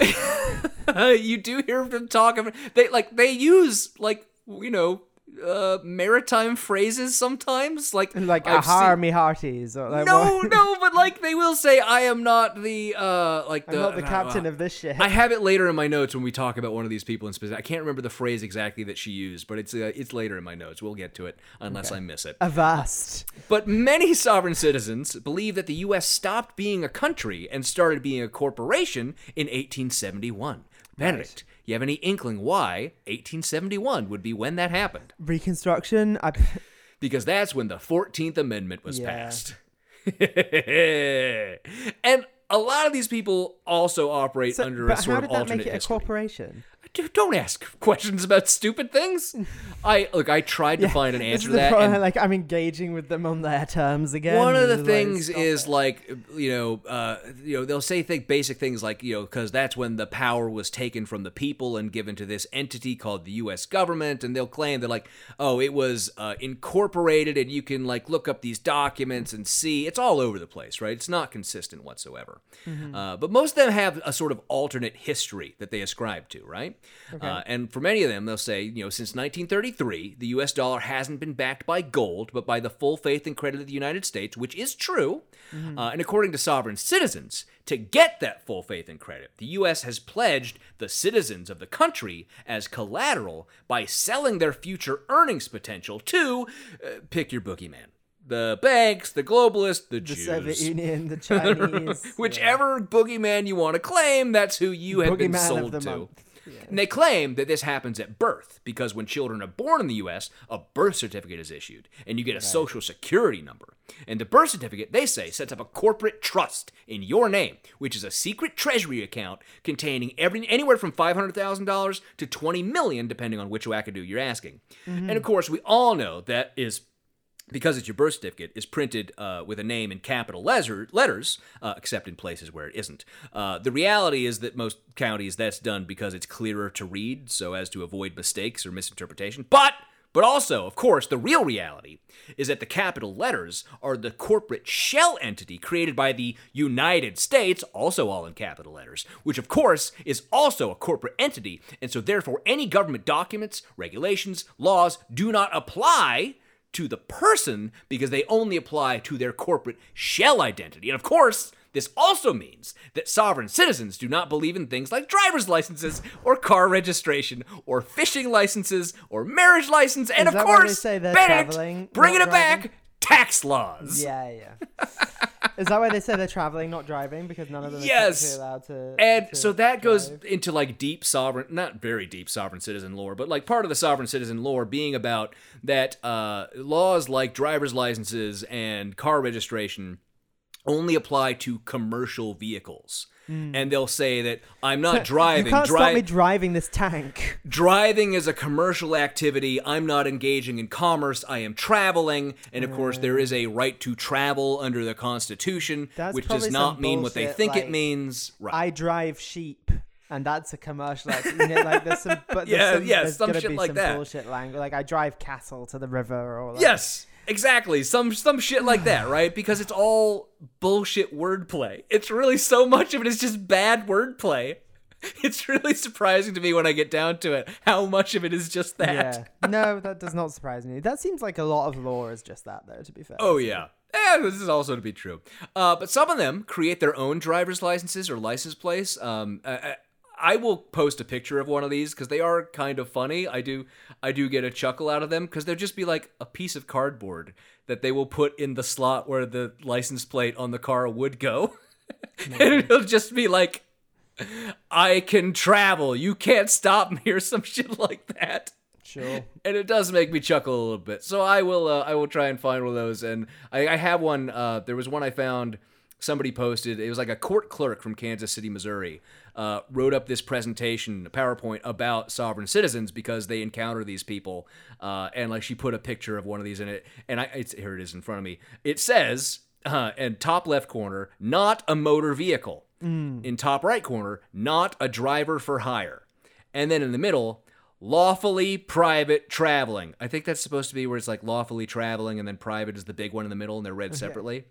you do hear them talk they like they use like you know uh maritime phrases sometimes like like I've ahar seen- me hearties or like no what? no but like they will say i am not the uh like the not the captain of this ship. I have it later in my notes when we talk about one of these people in specific. I can't remember the phrase exactly that she used, but it's uh, it's later in my notes. We'll get to it unless I miss it. Avast. But many sovereign citizens believe that the U.S. stopped being a country and started being a corporation in 1871. Benedict, you have any inkling why 1871 would be when that happened? Reconstruction. I, Because that's when the 14th Amendment was Yeah. passed. and a lot of these people also operate so, under a sort how of did that alternate make it a history. corporation? Don't ask questions about stupid things. I look. I tried to find an answer to that. problem, and- like I'm engaging with them on their terms again. One of the It's like, things is it. like you know, uh, you know, they'll say think basic things like you know, because that's when the power was taken from the people and given to this entity called the U.S. government, and they'll claim that like, oh, it was uh, incorporated, and you can like look up these documents and see it's all over the place, right? It's not consistent whatsoever. Uh, but most of them have a sort of alternate history that they ascribe to, right? Uh, and for many of them, they'll say, you know, since 1933, the U.S. dollar hasn't been backed by gold, but by the full faith and credit of the United States, which is true. Uh, and according to sovereign citizens, to get that full faith and credit, the U.S. has pledged the citizens of the country as collateral by selling their future earnings potential to, uh, pick your boogeyman. The banks, the globalists, the, the Jews. Soviet Union, the Chinese, yeah. Whichever boogeyman you want to claim, that's who you have been Boogeyman sold the to. month. And they claim that this happens at birth because when children are born in the U.S., a birth certificate is issued and you get a social security number. And the birth certificate, they say, sets up a corporate trust in your name, which is a secret treasury account containing every, anywhere from $500,000 to 20 million, depending on which wackadoo you're asking. Mm-hmm. And of course, we all know that is because it's your birth certificate, is printed uh, with a name in capital letter, letters, uh, except in places where it isn't. Uh, the reality is that most counties that's done because it's clearer to read, so as to avoid mistakes or misinterpretation. But but also, of course, the real reality is that the capital letters are the corporate shell entity created by the United States, also all in capital letters, which of course is also a corporate entity, and so therefore any government documents, regulations, laws do not apply to the person because they only apply to their corporate shell identity. And of course, this also means that sovereign citizens do not believe in things like driver's licenses or car registration or fishing licenses or marriage license and Is of that why they course, they're bringing it back, tax laws. Yeah, yeah. Is that why they say they're traveling, not driving? Because none of them are Yes. technically allowed to. And to so that goes into like deep sovereign, not very deep sovereign citizen lore, but like part of the sovereign citizen lore being about that uh, laws like driver's licenses and car registration only apply to commercial vehicles. Mm. And they'll say that I'm not driving. You can't Dri- stop me driving this tank. driving is a commercial activity. I'm not engaging in commerce. I am traveling. And of course, there is a right to travel under the Constitution, That's which does not mean what they think it means. Right. I drive sheep, and that's a commercial. activity. You know, like there's some, but there's Yeah, some, yeah, there's some gonna shit be like some that. bullshit language. Like I drive cattle to the river, or like, Yes, exactly. Some some shit like that, right? Because it's all bullshit wordplay. It's really so much of it is just bad wordplay. It's really surprising to me when I get down to it how much of it is just that. Yeah. No, that does not surprise me. That seems like a lot of lore is just that, though. To be fair. Oh yeah. Eh, this is also to be true. Uh, but some of them create their own driver's licenses or license plates. Um, I- will post a picture of one of these because they are kind of funny. I do, I do get a chuckle out of them because they'll just be like a piece of cardboard that they will put in the slot where the license plate on the car would go, and it'll just be like, "I can travel. You can't stop me," or some shit like that Sure. and it does make me chuckle a little bit. So I will uh, I will try and find one of those. And I, I have one. Uh, there was one I found. Somebody posted. It was like a court clerk from Kansas City, Missouri, uh, wrote up this presentation, a PowerPoint about sovereign citizens because they encounter these people. Uh, and like she put a picture of one of these in it, and I it's, here it is in front of me. It says, uh, in top left corner, not a motor vehicle. In top right corner, not a driver for hire. And then in the middle, lawfully private traveling. I think that's supposed to be where it's like lawfully traveling and then private is the big one in the middle and they're read separately.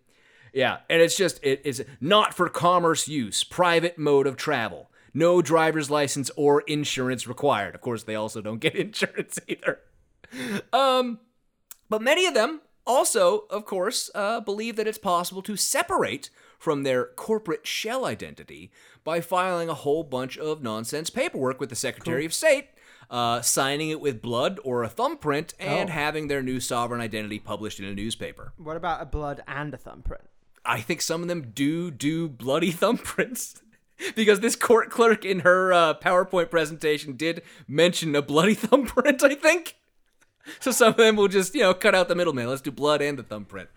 Yeah, and it's just it is not for commerce use, private mode of travel. No driver's license or insurance required. Of course, they also don't get insurance either. Um but many of them also, of course, uh, believe that it's possible to separate from their corporate shell identity by filing a whole bunch of nonsense paperwork with the Secretary of State, uh, signing it with blood or a thumbprint, and Oh. having their new sovereign identity published in a newspaper. What about a blood and a thumbprint? I think some of them do do bloody thumbprints. Because this court clerk in her uh, PowerPoint presentation did mention a bloody thumbprint, I think. So some of them will just, you know, cut out the middleman. Let's do blood and the thumbprint.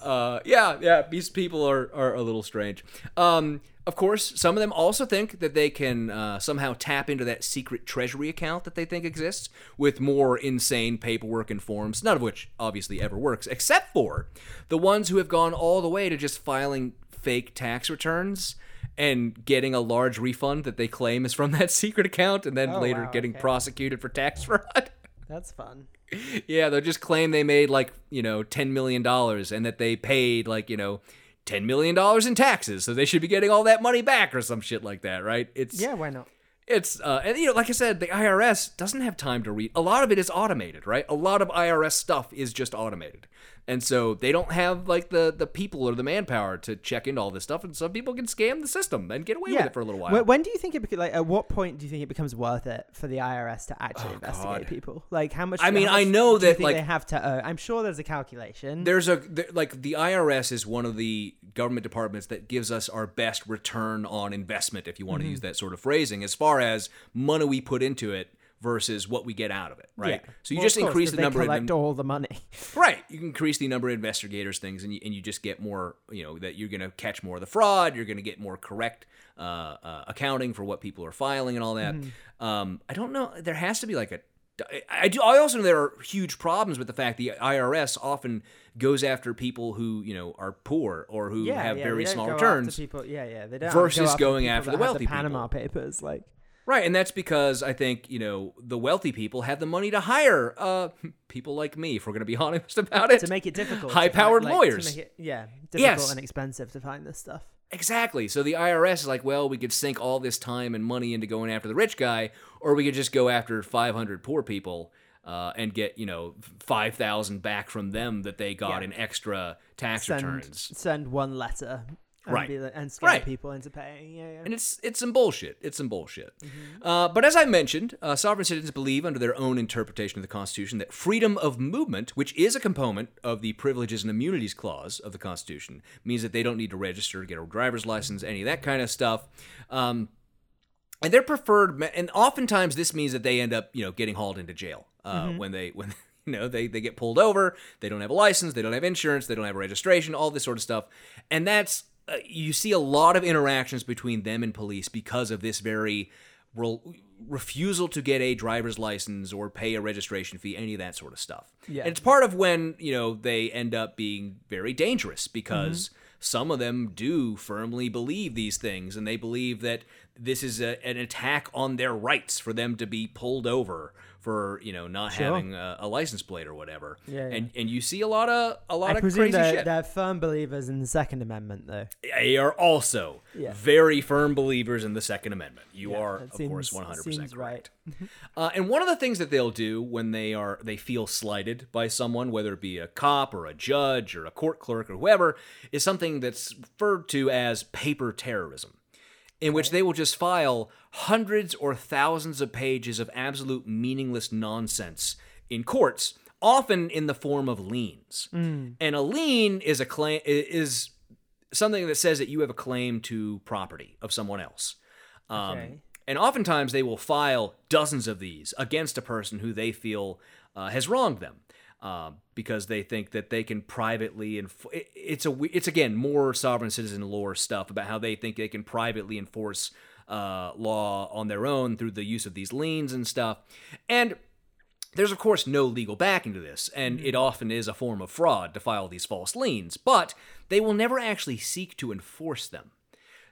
Uh, yeah, yeah, these people are, are a little strange. Um, of course, some of them also think that they can uh, somehow tap into that secret treasury account that they think exists with more insane paperwork and forms, none of which obviously ever works, except for the ones who have gone all the way to just filing fake tax returns and getting a large refund that they claim is from that secret account and then Oh, later wow, getting okay. prosecuted for tax fraud. That's fun. Yeah, they'll just claim they made like, you know, $10 million and that they paid like, you know, $10 million in taxes. So they should be getting all that money back or some shit like that, right? It's, Yeah, why not? it's, uh, and you know, like I said, the IRS doesn't have time to read. A lot of it is automated, right? A lot of IRS stuff is just automated. And so they don't have like the, the people or the manpower to check into all this stuff. And some people can scam the system and get away with it for a little while. When, do you think it like at what point do you think it becomes worth it for the IRS to actually Oh, investigate God. people? Like how much? I mean, I know that, like- they have to. owe? I'm sure there's a calculation. There's a like the IRS is one of the government departments that gives us our best return on investment, if you want to Mm-hmm. use that sort of phrasing, as far as money we put into it versus what we get out of it, right? Yeah. So you Well, just of course, increase the they number of collect them, all the money. right? You can increase the number of investigators, things, and you, and you just get more. You know that you're going to catch more of the fraud. You're going to get more correct uh, uh, accounting for what people are filing and all that. Mm-hmm. Um, I don't know. There has to be like a I, do. I also know there are huge problems with the fact the IRS often goes after people who you know are poor or who yeah, have yeah, very they small returns. People, yeah, yeah, they don't versus go after going people after the wealthy people. Panama Papers, like Right, and that's because I think you know the wealthy people have the money to hire uh, people like me. If we're going to be honest about it, to make it difficult. High-powered like, to lawyers. make it- yeah, difficult Yes. and expensive to find this stuff. Exactly. So the IRS is like, well, we could sink all this time and money into going after the rich guy, or we could just go after 500 poor people uh, and get, you know, 5,000 back from them that they got Yeah. in extra tax Send returns. send one letter, and Right. like- and scare Right. people into paying. Yeah, yeah. And it's it's some bullshit. It's some bullshit. Uh, but as I mentioned, uh, sovereign citizens believe, under their own interpretation of the Constitution, that freedom of movement, which is a component of the Privileges and Immunities Clause of the Constitution, means that they don't need to register, get a driver's license, any of that kind of stuff. Um, and their preferred, and oftentimes this means that they end up, you know, getting hauled into jail uh, when they when You know, they, they get pulled over, they don't have a license, they don't have insurance, they don't have a registration, all this sort of stuff. And that's, uh, you see a lot of interactions between them and police because of this very refusal to get a driver's license or pay a registration fee, any of that sort of stuff. Yeah. And it's part of when, you know, they end up being very dangerous because Mm-hmm. some of them do firmly believe these things and they believe that this is a, an attack on their rights for them to be pulled over for you know not Sure. having a, a license plate or whatever Yeah, yeah. and and you see a lot of a lot I of presume crazy they're, shit they're firm believers in the Second Amendment, though. they are also Yeah. very firm believers in the Second Amendment. You Yeah, are, of course, one hundred percent seems right. uh, and one of the things that they'll do when they are they feel slighted by someone, whether it be a cop or a judge or a court clerk or whoever, is something that's referred to as paper terrorism. In which they will just file hundreds or thousands of pages of absolute meaningless nonsense in courts, often in the form of liens. And a lien is a claim is something that says that you have a claim to property of someone else. Um, Okay. And oftentimes they will file dozens of these against a person who they feel uh, has wronged them. Uh, because they think that they can privately and it's a we- it's again more sovereign citizen lore stuff about how they think they can privately enforce uh, law on their own through the use of these liens and stuff and there's, of course, no legal backing to this, and it often is a form of fraud to file these false liens, but they will never actually seek to enforce them.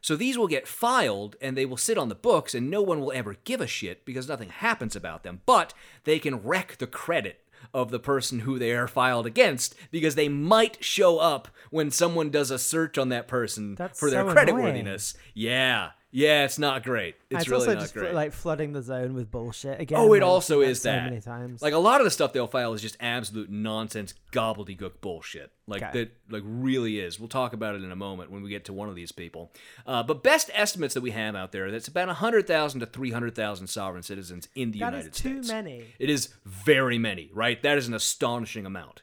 So these will get filed and they will sit on the books, and no one will ever give a shit because nothing happens about them, but they can wreck the credit of the person who they are filed against because they might show up when someone does a search on that person That's for their so creditworthiness. Yeah. Yeah, it's not great. It's, it's really also not just great. like flooding the zone with bullshit again. Oh, it also is so that. many times. Like a lot of the stuff they'll file is just absolute nonsense, gobbledygook bullshit. Like Okay. that, like really is. We'll talk about it in a moment when we get to one of these people. Uh, but best estimates that we have out there, that's about hundred thousand to three hundred thousand sovereign citizens in the That United States. That is too many. It is very many, right? That is an astonishing amount.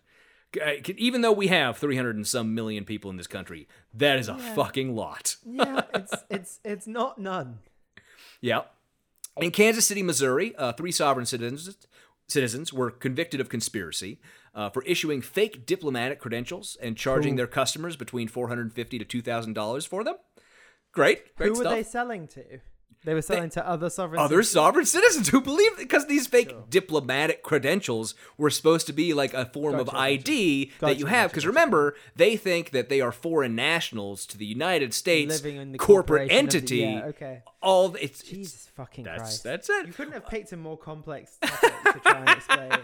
Even though we have 300 and some million people in this country, that is a fucking lot. yeah, it's it's it's not none. Yeah. In Kansas City, Missouri, uh, three sovereign citizens citizens were convicted of conspiracy uh, for issuing fake diplomatic credentials and charging their customers between four hundred fifty to two thousand dollars for them. Great, great Who were they selling to? They were selling to other sovereign. Other citizens? sovereign citizens who believe because these fake diplomatic credentials were supposed to be like a form of Gotcha, ID that Gotcha, you have. Because gotcha. remember, they think that they are foreign nationals to the United States living in the corporate of the- entity. yeah, okay. All the- it's, it's Jesus fucking that's Christ. that's it. You couldn't have picked a more complex topic to try and explain.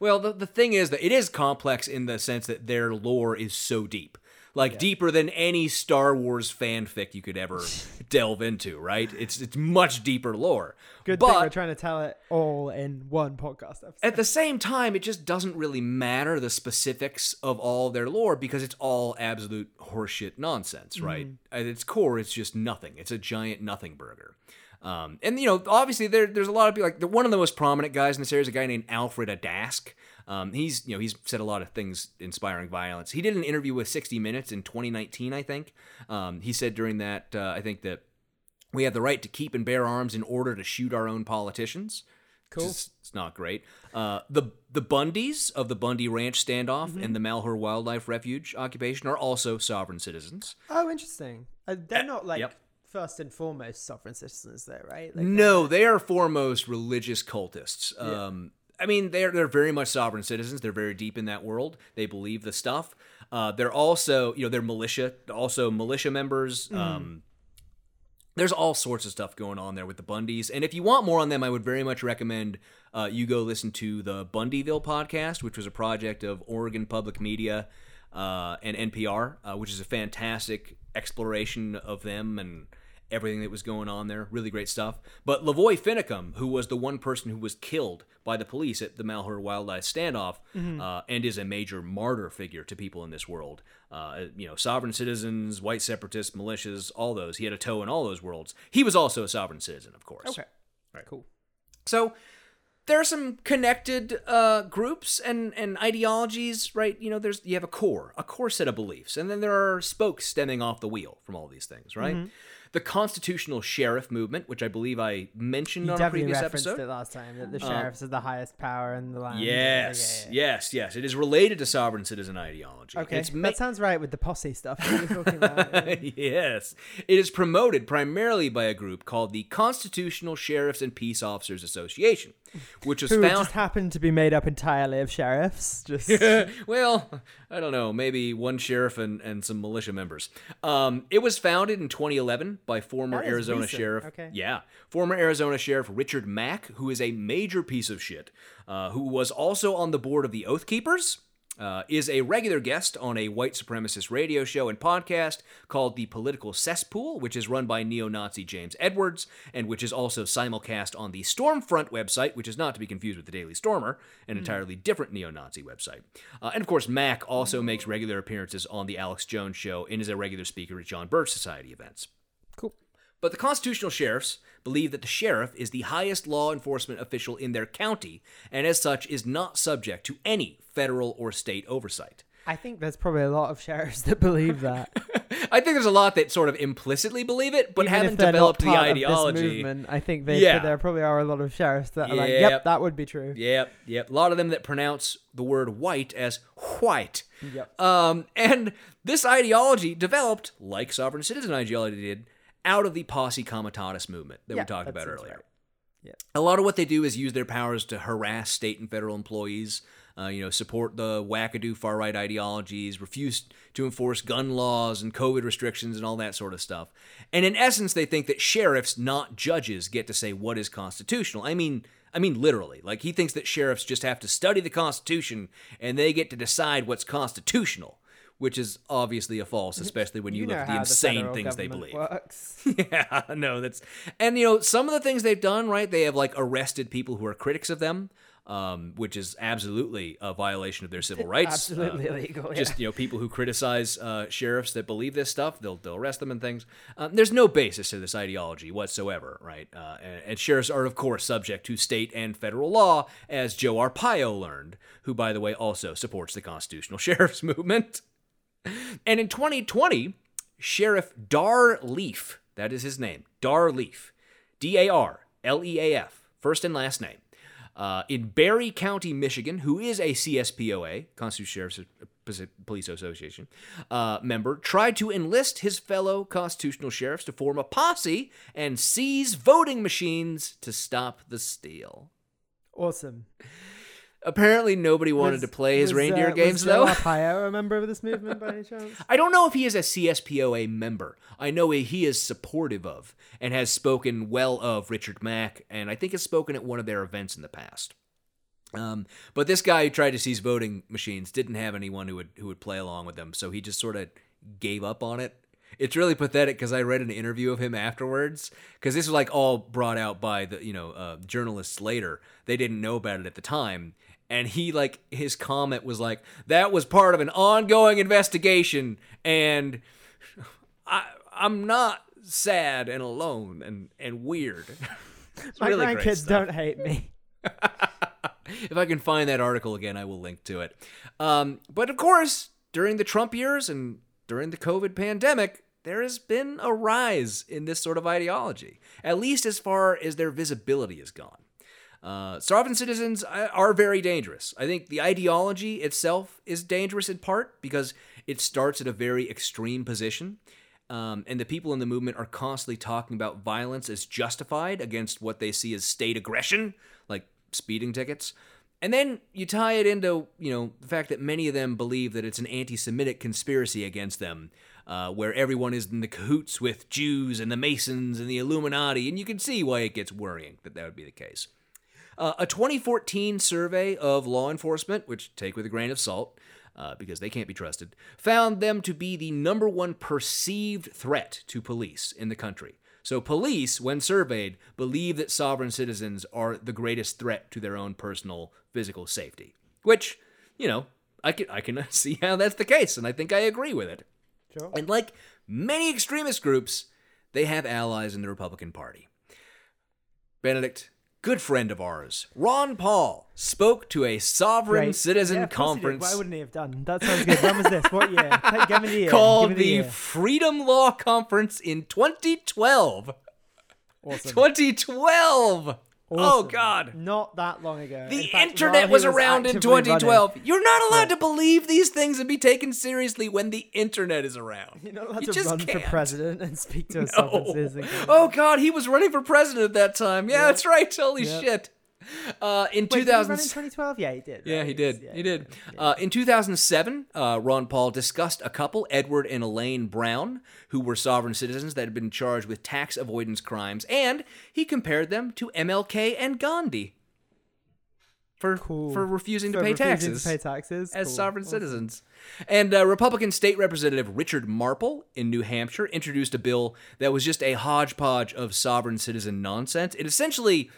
Well, the, the thing is that it is complex in the sense that their lore is so deep. Like deeper than any Star Wars fanfic you could ever delve into, right? It's it's much deeper lore. Good but thing we're trying to tell it all in one podcast episode. at the same time, it just doesn't really matter the specifics of all their lore because it's all absolute horseshit nonsense, right? At its core, it's just nothing. It's a giant nothing burger. Um, and you know, obviously, there, there's a lot of people like the, one of the most prominent guys in this area is a guy named Alfred Adask. Um, he's you know he's said a lot of things inspiring violence. He did an interview with 60 Minutes in 2019, I think. Um, he said during that, uh, I think that we have the right to keep and bear arms in order to shoot our own politicians. Cool. It's, it's not great. Uh, the the Bundys of the Bundy Ranch standoff Mm-hmm. and the Malheur Wildlife Refuge occupation are also sovereign citizens. Oh, interesting. Uh, they're not like yep. first and foremost sovereign citizens, though, right? Like, No, they are foremost religious cultists. Um, I mean, they're they're very much sovereign citizens. They're very deep in that world. They believe the stuff. Uh, they're also, you know, they're militia, also militia members. Um, there's all sorts of stuff going on there with the Bundys. And if you want more on them, I would very much recommend uh, you go listen to the Bundyville podcast, which was a project of Oregon Public Media uh, and NPR, uh, which is a fantastic exploration of them and everything that was going on there. Really great stuff. But Lavoy Finicum, who was the one person who was killed by the police at the Malheur Wildlife standoff, uh, and is a major martyr figure to people in this world. Uh, you know, sovereign citizens, white separatists, militias, all those. He had a toe in all those worlds. He was also a sovereign citizen, of course. Okay. Right. Cool. So there are some connected uh, groups and, and ideologies, right? You know, there's you have a core, a core set of beliefs, and then there are spokes stemming off the wheel from all these things, right? Mm-hmm. The constitutional sheriff movement, which I believe I mentioned You on a previous referenced episode. it last time that the um, sheriffs are the highest power in the land. Yes, Yeah, yeah, yeah. yes, yes. It is related to sovereign citizen ideology. Okay, ma- that sounds right with the posse stuff that you were talking about. yes. It is promoted primarily by a group called the Constitutional Sheriffs and Peace Officers Association, which was Who found. just happened to be made up entirely of sheriffs. Just well, I don't know, maybe one sheriff and, and some militia members. Um, it was founded in 2011 by former Arizona recent, Sheriff. okay. Yeah, former Arizona Sheriff Richard Mack, who is a major piece of shit, uh, who was also on the board of the Oath Keepers. Uh, is a regular guest on a white supremacist radio show and podcast called The Political Cesspool, which is run by neo Nazi James Edwards, and which is also simulcast on the Stormfront website, which is not to be confused with the Daily Stormer, an entirely different neo Nazi website. Uh, and of course, Mack also makes regular appearances on The Alex Jones Show and is a regular speaker at John Birch Society events. cool. But the constitutional sheriffs believe that the sheriff is the highest law enforcement official in their county, and as such is not subject to any federal or state oversight. I think there's probably a lot of sheriffs that believe that. I think there's a lot that sort of implicitly believe it, but Even haven't developed the part of this ideology. movement, I think they, Yeah. there probably are a lot of sheriffs that are like, Yep. yep, that would be true. Yep, yep. A lot of them that pronounce the word white as white. Yep. Um, and this ideology developed, like sovereign citizen ideology did, out of the posse comitatus movement that Yeah, we talked that about earlier. right. Yeah. A lot of what they do is use their powers to harass state and federal employees. Uh, you know, support the wackadoo far right ideologies, refuse to enforce gun laws and COVID restrictions and all that sort of stuff. And in essence, they think that sheriffs, not judges, get to say what is constitutional. I mean, I mean literally. Like he thinks that sheriffs just have to study the Constitution and they get to decide what's constitutional, which is obviously a false, especially when you, know look at the insane federal things they believe. Yeah, no, that's and you know some of the things they've done, right? They have like arrested people who are critics of them, um, which is absolutely a violation of their civil rights. Absolutely Uh, illegal. Just you know, people who criticize uh, sheriffs that believe this stuff, they'll they'll arrest them and things. Um, there's no basis to this ideology whatsoever, right? Uh, and, and sheriffs are of course subject to state and federal law, as Joe Arpaio learned, who by the way also supports the constitutional sheriffs movement. And in 2020, Sheriff Dar Leaf, that is his name, Dar Leaf, D A R L E A F, first and last name, uh, in Barry County, Michigan, who is a CSPOA, Constitutional Sheriff's Police Association uh, member, tried to enlist his fellow constitutional sheriffs to form a posse and seize voting machines to stop the steal. Awesome. Apparently, nobody wanted Was- to play his was, reindeer uh, games, was though. Arpaio a member of this movement by any chance? I don't know if he is a CSPOA member. I know he is supportive of and has spoken well of Richard Mack, and I think has spoken at one of their events in the past. Um, but this guy who tried to seize voting machines didn't have anyone who would who would play along with them, so he just sort of gave up on it. It's really pathetic because I read an interview of him afterwards because this was like all brought out by the you know uh, journalists later. They didn't know about it at the time, and he like his comment was like that was part of an ongoing investigation, and I I'm not sad and alone and and weird. My really grandkids don't hate me. if I can find that article again, I will link to it. Um, but of course, during the Trump years and during the COVID pandemic, there has been a rise in this sort of ideology, at least as far as their visibility has gone. Uh, sovereign citizens uh, are very dangerous. I think the ideology itself is dangerous in part because it starts at a very extreme position. Um, and the people in the movement are constantly talking about violence as justified against what they see as state aggression, like speeding tickets. And then you tie it into, you know, the fact that many of them believe that it's an anti-Semitic conspiracy against them, uh, where everyone is in the cahoots with Jews and the Masons and the Illuminati, and you can see why it gets worrying that that would be the case. Uh, a 2014 survey of law enforcement, which take with a grain of salt, uh, because they can't be trusted, found them to be the number one perceived threat to police in the country. So, police, when surveyed, believe that sovereign citizens are the greatest threat to their own personal physical safety. Which, you know, I can I can see how that's the case, and I think I agree with it. Sure. And like many extremist groups, they have allies in the Republican Party. Benedict, good friend of ours, Ron Paul, spoke to a sovereign Great. citizen Yeah, of course he did. conference Why wouldn't he have done? That sounds good. When was this? What year? Give me the year. called me the, year. Freedom Law Conference in 2012. Awesome. 2012. Oh God. Not that long ago. The In fact, internet he was around in actively running. 2012. You're not allowed Yeah. to believe these things and be taken seriously when the internet is around. You're not allowed You to just run for can't. president and speak to a No. citizen. Oh God, he was running for president at that time. Yeah, that's right. Holy Yeah. shit. Uh, in Wait, did he 2000, run in 2012? Yeah, he did. Yeah, he did. Yeah, he did. Uh, in 2007, uh, Ron Paul discussed a couple, Edward and Elaine Brown, who were sovereign citizens that had been charged with tax avoidance crimes, and he compared them to MLK and Gandhi for Cool. for refusing to pay refusing taxes To pay taxes. as Cool. sovereign Awesome. citizens. And uh, Republican State Representative Richard Marple in New Hampshire introduced a bill that was just a hodgepodge of sovereign citizen nonsense. It essentially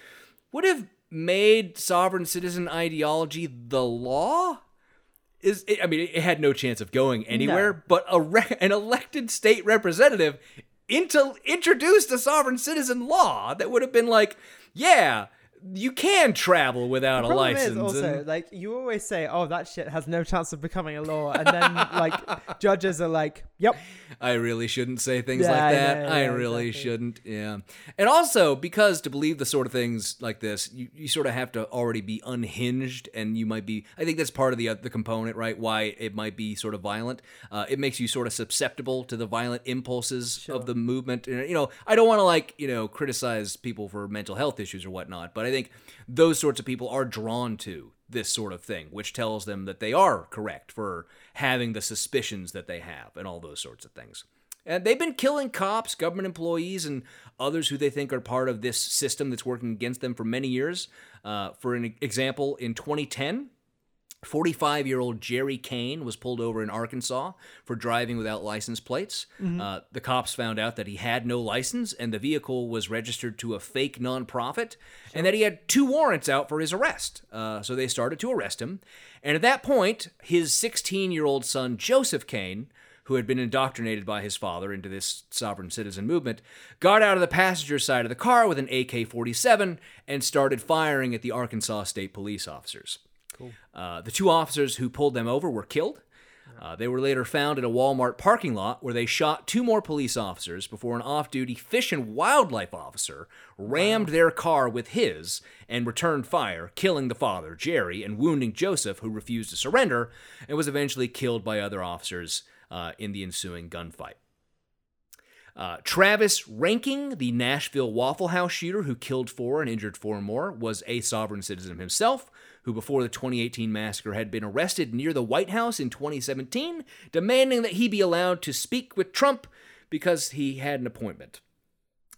would have made sovereign citizen ideology the law. Is it, I mean, it had no chance of going anywhere. No. But a re- an elected state representative into introduced a sovereign citizen law that would have been like, yeah, you can travel without a license. is also and- like you always say, "Oh, that shit has no chance of becoming a law," and then like judges are like, "Yep, I really shouldn't say things Yeah, like I that. I yeah, really exactly. shouldn't. Yeah. And also because to believe the sort of things like this, you, you sort of have to already be unhinged, and you might be. I think that's part of the uh, the component, right? Why it might be sort of violent. Uh, it makes you sort of susceptible to the violent impulses of the movement. And, you know, I don't want to like you know criticize people for mental health issues or whatnot, but I think those sorts of people are drawn to this sort of thing, which tells them that they are correct for having the suspicions that they have and all those sorts of things. And they've been killing cops, government employees, and others who they think are part of this system that's working against them for many years. Uh, for an example, in 2010, 45 year old Jerry Kane was pulled over in Arkansas for driving without license plates. Uh, the cops found out that he had no license and the vehicle was registered to a fake nonprofit and that he had two warrants out for his arrest. Uh, so they started to arrest him. And at that point, his 16 year old son, Joseph Kane, who had been indoctrinated by his father into this sovereign citizen movement, got out of the passenger side of the car with an AK 47 and started firing at the Arkansas State Police officers. Uh, the two officers who pulled them over were killed. Uh, they were later found in a Walmart parking lot where they shot two more police officers before an off duty fish and wildlife officer rammed their car with his and returned fire, killing the father, Jerry, and wounding Joseph, who refused to surrender and was eventually killed by other officers uh, in the ensuing gunfight. Uh, Travis Reinking, the Nashville Waffle House shooter who killed four and injured four more, was a sovereign citizen himself, who before the 2018 massacre had been arrested near the White House in 2017, demanding that he be allowed to speak with Trump because he had an appointment.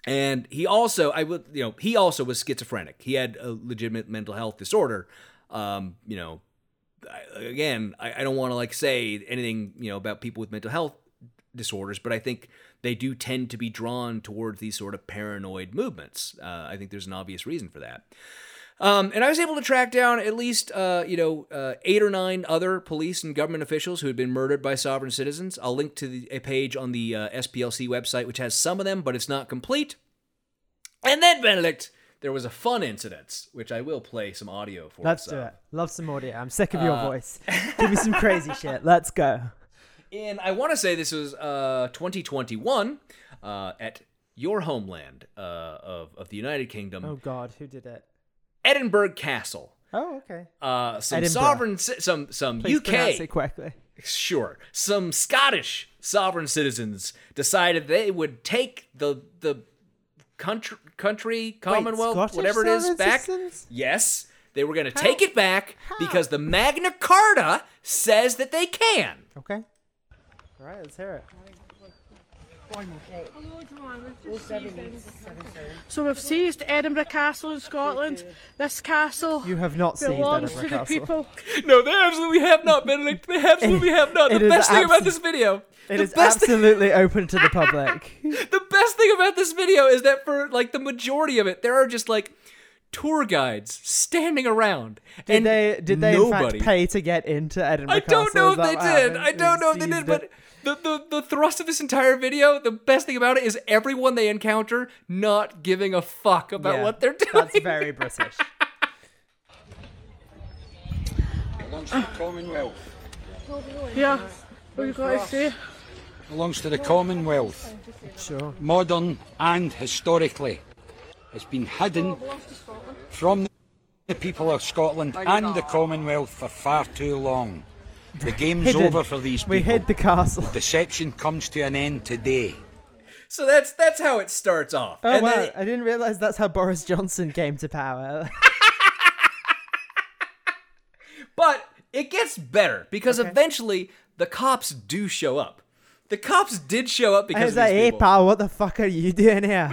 And he also, I would, you know, he also was schizophrenic. He had a legitimate mental health disorder. Um, you know, I, again, I, I don't want to like say anything, you know, about people with mental health disorders, but I think they do tend to be drawn towards these sort of paranoid movements. Uh, I think there's an obvious reason for that. Um, and I was able to track down at least, uh, you know, uh, eight or nine other police and government officials who had been murdered by sovereign citizens. I'll link to the, a page on the uh, SPLC website which has some of them, but it's not complete. And then, Benedict, there was a fun incident, which I will play some audio for. let's do it. Love some audio. I'm sick of your Uh, voice. Give me some crazy shit. Let's go." And I want to say this was uh, 2021 uh, at your homeland uh, of, of the United Kingdom, Oh God, who did it? Edinburgh Castle. Oh, okay. Uh, some Edinburgh. sovereign, some some Please pronounce it UK, correctly. sure, some Scottish sovereign citizens decided they would take the the country, country Commonwealth, Scottish whatever it is, back. Yes, they were going to take it back because the Magna Carta says that they can. Okay. All right, let's hear it. So we've seized Edinburgh Castle in Scotland. This castle You have not seen belongs Edinburgh to the Castle. people. No, they absolutely have not, Benedict. They absolutely have not. The is best thing about abso- this video. It the is best thing, absolutely open to the public. the best thing about this video is that for like the majority of it, there are just like tour guides standing around. Did and they did they nobody. in fact pay to get into Edinburgh I Castle? don't know Is if that they what did. happened? I don't know if they seized did, but it. The, the the thrust of this entire video, the best thing about it is everyone they encounter not giving a fuck about Yeah, what they're doing. That's very British. belongs to the Commonwealth. Yeah. What you got to say? Belongs to the Commonwealth. Sure. Modern and historically. It's been hidden from the people of Scotland and the Commonwealth for far too long. The game's Hidden. over for these people. We hid the castle. Deception comes to an end today. So that's that's how it starts off. Oh And wow! then- I didn't realize that's how Boris Johnson came to power. But it gets better because eventually the cops do show up. The cops did show up I because was like, these "Hey, people. pal, what the fuck are you doing here?"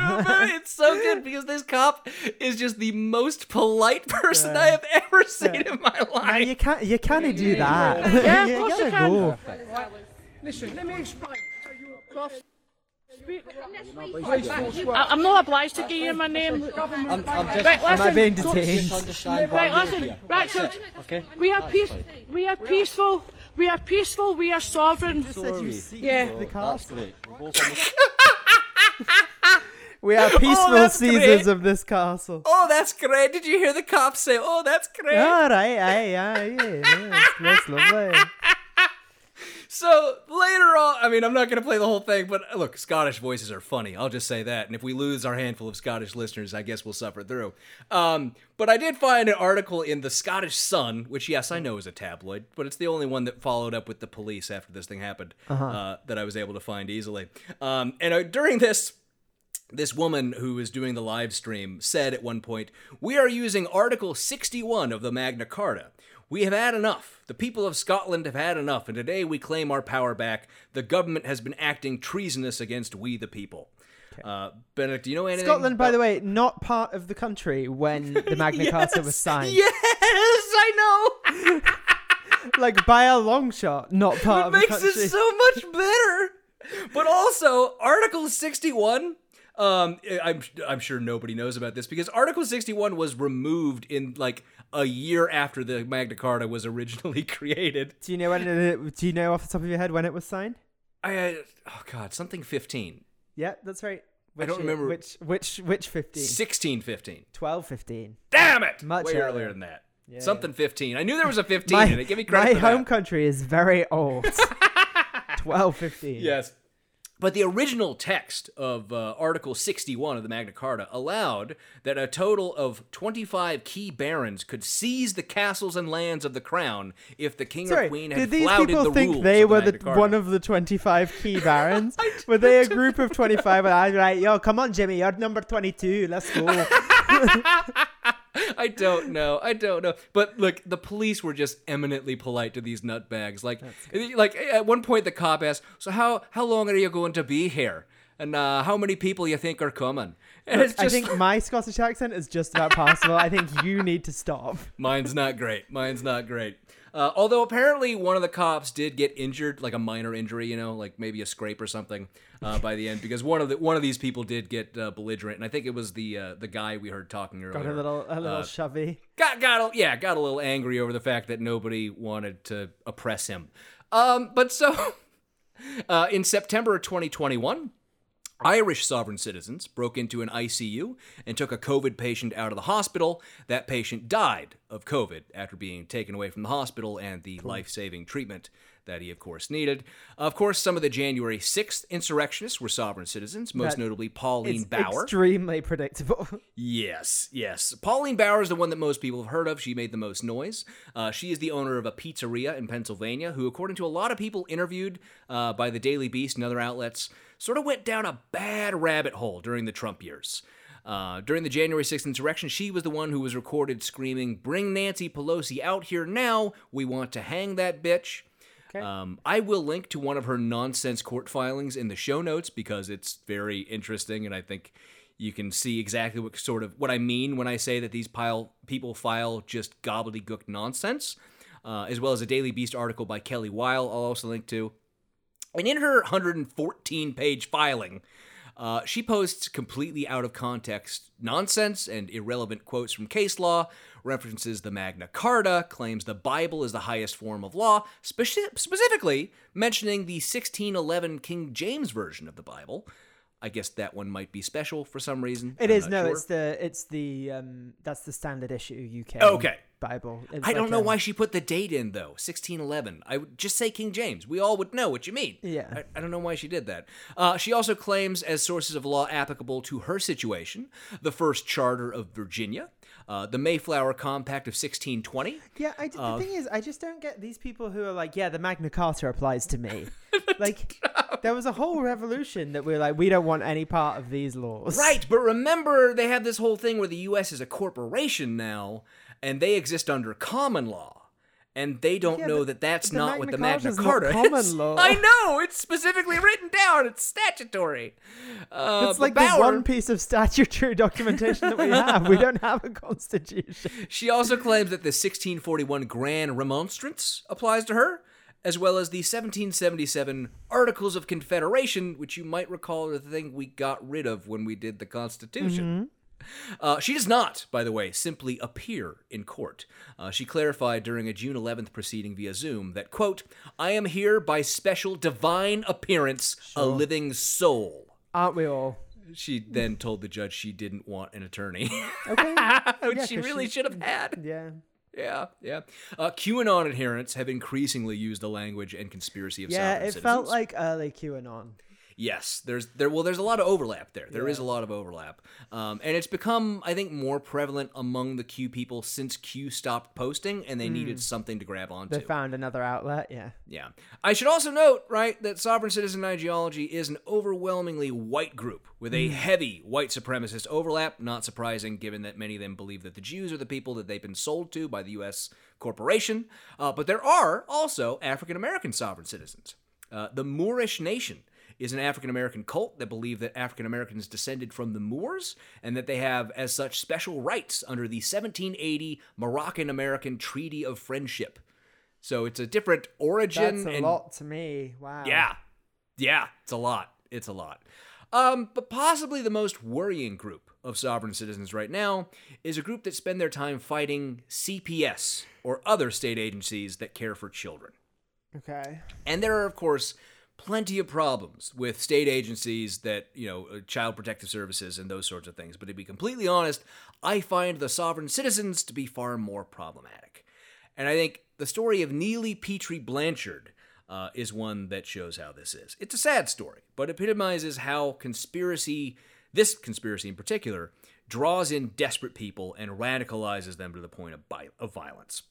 it's so good because this cop is just the most polite person I have ever seen in my Now, life. you can't, you can't do that. Yeah, of you course you gotta can. go. Listen, let me explain. I- I'm not obliged to give you my name. right, Am I being detained? Right, listen. Right, so we are peace. We are peaceful. We are peaceful. We are sovereign. Yeah. The castle. We are peaceful Oh, that's seizers great. of this castle. Oh, that's great. Did you hear the cops say, oh, that's great? All right, aye, aye, yeah, that's, that's lovely. So later on, I mean, I'm not going to play the whole thing, but look, Scottish voices are funny. I'll just say that. And if we lose our handful of Scottish listeners, I guess we'll suffer through. Um, but I did find an article in the Scottish Sun, which, yes, I know is a tabloid, but it's the only one that followed up with the police after this thing happened uh that I was able to find easily. Um, and uh, during this, this woman who was doing the live stream said at one point, We are using Article 61 of the Magna Carta. We have had enough. The people of Scotland have had enough, and today we claim our power back. The government has been acting treasonous against we the people. Uh, Benedict, do you know anything? Scotland, by about- the way, not part of the country when the Magna Carta was signed. Yes, I know. Like by a long shot, not part it of the makes country. it so much better. But also, Article 61. Um, I'm I'm sure nobody knows about this because Article 61 was removed in like a year after the Magna Carta was originally created. do you know when? It, do you know off the top of your head when it was signed? I uh, oh god, something 15, Yeah, that's right. I don't Which remember- which which which 15. 16, 15. 12, 15. Damn it! Much Way earlier. earlier than that. Yeah. Something 15. I knew there was a 15 My, in it. Give me credit my home that. country is very old. 12, 15. Yes. But the original text of uh, Article 61 of the Magna Carta allowed that a total of 25 key barons could seize the castles and lands of the crown if the king Sorry, or queen had flouted the rules. did these people the think they of the were the, one of the 25 key barons? were they a group of 25 and I was like, yo, come on, Jimmy, you're number 22, let's go. I don't know. I don't know. But look, the police were just eminently polite to these nutbags. Like, like at one point, the cop asked, "So how how long are you going to be here? And uh, how many people you think are coming?" Just I think my Scottish accent is just about passable. I think you need to stop. Mine's not great. Mine's not great. Uh, although apparently one of the cops did get injured, like a minor injury, you know, like maybe a scrape or something, uh, by the end, because one of the one of these people did get uh, belligerent, and I think it was the uh, the guy we heard talking earlier. Got a little, a little Uh, shovey. got got a, yeah got a little angry over the fact that nobody wanted to oppress him. Um, but so uh, in September of 2021. Irish sovereign citizens broke into an ICU and took a COVID patient out of the hospital. That patient died of COVID after being taken away from the hospital and the life saving treatment that he, of course, needed. Of course, some of the January 6th insurrectionists were sovereign citizens, most That- notably Pauline Bauer. extremely predictable. Yes, yes. Pauline Bauer is the one that most people have heard of. She made the most noise. Uh, she is the owner of a pizzeria in Pennsylvania, who, according to a lot of people interviewed uh, by the Daily Beast and other outlets, sort of went down a bad rabbit hole during the Trump years. Uh, during the January 6th insurrection, she was the one who was recorded screaming, Bring Nancy Pelosi out here now. We want to hang that bitch. Um, I will link to one of her nonsense court filings in the show notes because it's very interesting, and I think you can see exactly what sort of what I mean when I say that these pile people file just gobbledygook nonsense, uh, as well as a Daily Beast article by Kelly Weill. I'll also link to, and in her 114 page filing. Uh, she posts completely out of context nonsense and irrelevant quotes from case law, references the Magna Carta, claims the Bible is the highest form of law, speci- specifically mentioning the 1611 King James Version of the Bible. I guess that one might be special for some reason. It I'm is no, sure. it's the it's the um that's the standard issue UK. Okay. Bible. I don't know a- why she put the date in though. 1611. I would just say King James. We all would know what you mean. Yeah. I, I don't know why she did that. Uh, she also claims as sources of law applicable to her situation the first charter of Virginia, uh, the Mayflower Compact of 1620. Yeah, I, the Uh, thing is, I just don't get these people who are like, yeah, the Magna Carta applies to me. like, there was a whole revolution that we're like, we don't want any part of these laws. Right, but remember they have this whole thing where the U.S. is a corporation now, and they exist under common law. And they don't Yeah, know that that's not what the Magna Carta's Carta is. law. I know it's specifically written down. It's statutory. Uh, It's like Bauer- the one piece of statutory documentation that we have. We don't have a constitution. She also claims that the 1641 Grand Remonstrance applies to her, as well as the 1777 Articles of Confederation, which you might recall are the thing we got rid of when we did the Constitution. Uh, she does not, by the way, simply appear in court. Uh, she clarified during a June 11th proceeding via Zoom that, quote, I am here by special divine appearance, a living soul. Aren't we all? She then told the judge she didn't want an attorney, Okay. which Yeah, she really she- should have had. Yeah. Yeah, yeah. Uh, QAnon adherents have increasingly used the language and conspiracy of Yeah, it felt citizens. like early QAnon. Yes, there's there. Well, there's a lot of overlap there. There is a lot of overlap, um, and it's become, I think, more prevalent among the Q people since Q stopped posting, and they needed something to grab onto. They found another outlet. Yeah. Yeah. I should also note, right, that sovereign citizen ideology is an overwhelmingly white group with a heavy white supremacist overlap. Not surprising, given that many of them believe that the Jews are the people that they've been sold to by the U.S. corporation. Uh, but there are also African American sovereign citizens. Uh, the Moorish Nation is an African American cult that believe that African Americans descended from the Moors and that they have, as such, special rights under the 1780 Moroccan American Treaty of Friendship. So it's a different origin. That's a and lot to me. Wow. Yeah. Yeah. It's a lot. It's a lot. Um, but possibly the most worrying group of sovereign citizens right now is a group that spend their time fighting CPS or other state agencies that care for children. Okay. And there are, of course, plenty of problems with state agencies that, you know, uh, child protective services and those sorts of things. But to be completely honest, I find the sovereign citizens to be far more problematic. And I think the story of Neely Petrie Blanchard uh, is one that shows how this is. It's a sad story, but epitomizes how conspiracy, this conspiracy in particular, draws in desperate people and radicalizes them to the point of, bi- of violence.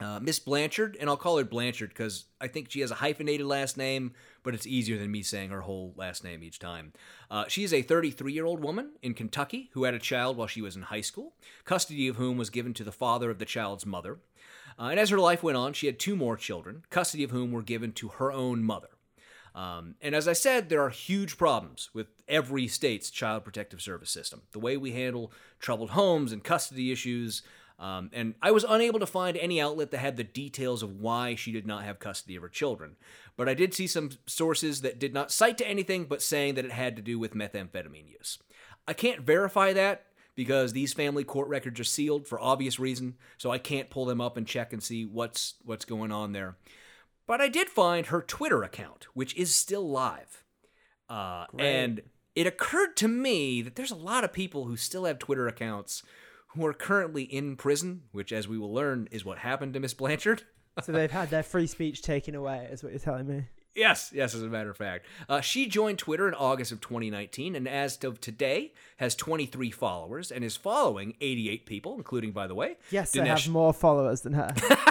Uh, Miss Blanchard, and I'll call her Blanchard because I think she has a hyphenated last name, but it's easier than me saying her whole last name each time. Uh, she is a 33 year old woman in Kentucky who had a child while she was in high school, custody of whom was given to the father of the child's mother. Uh, and as her life went on, she had two more children, custody of whom were given to her own mother. Um, and as I said, there are huge problems with every state's child protective service system. The way we handle troubled homes and custody issues. Um, and I was unable to find any outlet that had the details of why she did not have custody of her children. But I did see some sources that did not cite to anything but saying that it had to do with methamphetamine use. I can't verify that because these family court records are sealed for obvious reason, so I can't pull them up and check and see what's what's going on there. But I did find her Twitter account, which is still live. Uh, and it occurred to me that there's a lot of people who still have Twitter accounts who are currently in prison, which, as we will learn, is what happened to Miss Blanchard. So they've had their free speech taken away, is what you're telling me. Yes, yes, as a matter of fact. Uh, she joined Twitter in August of 2019 and as of today has 23 followers and is following 88 people, including, by the way, Yes, Dinesh- have more followers than her.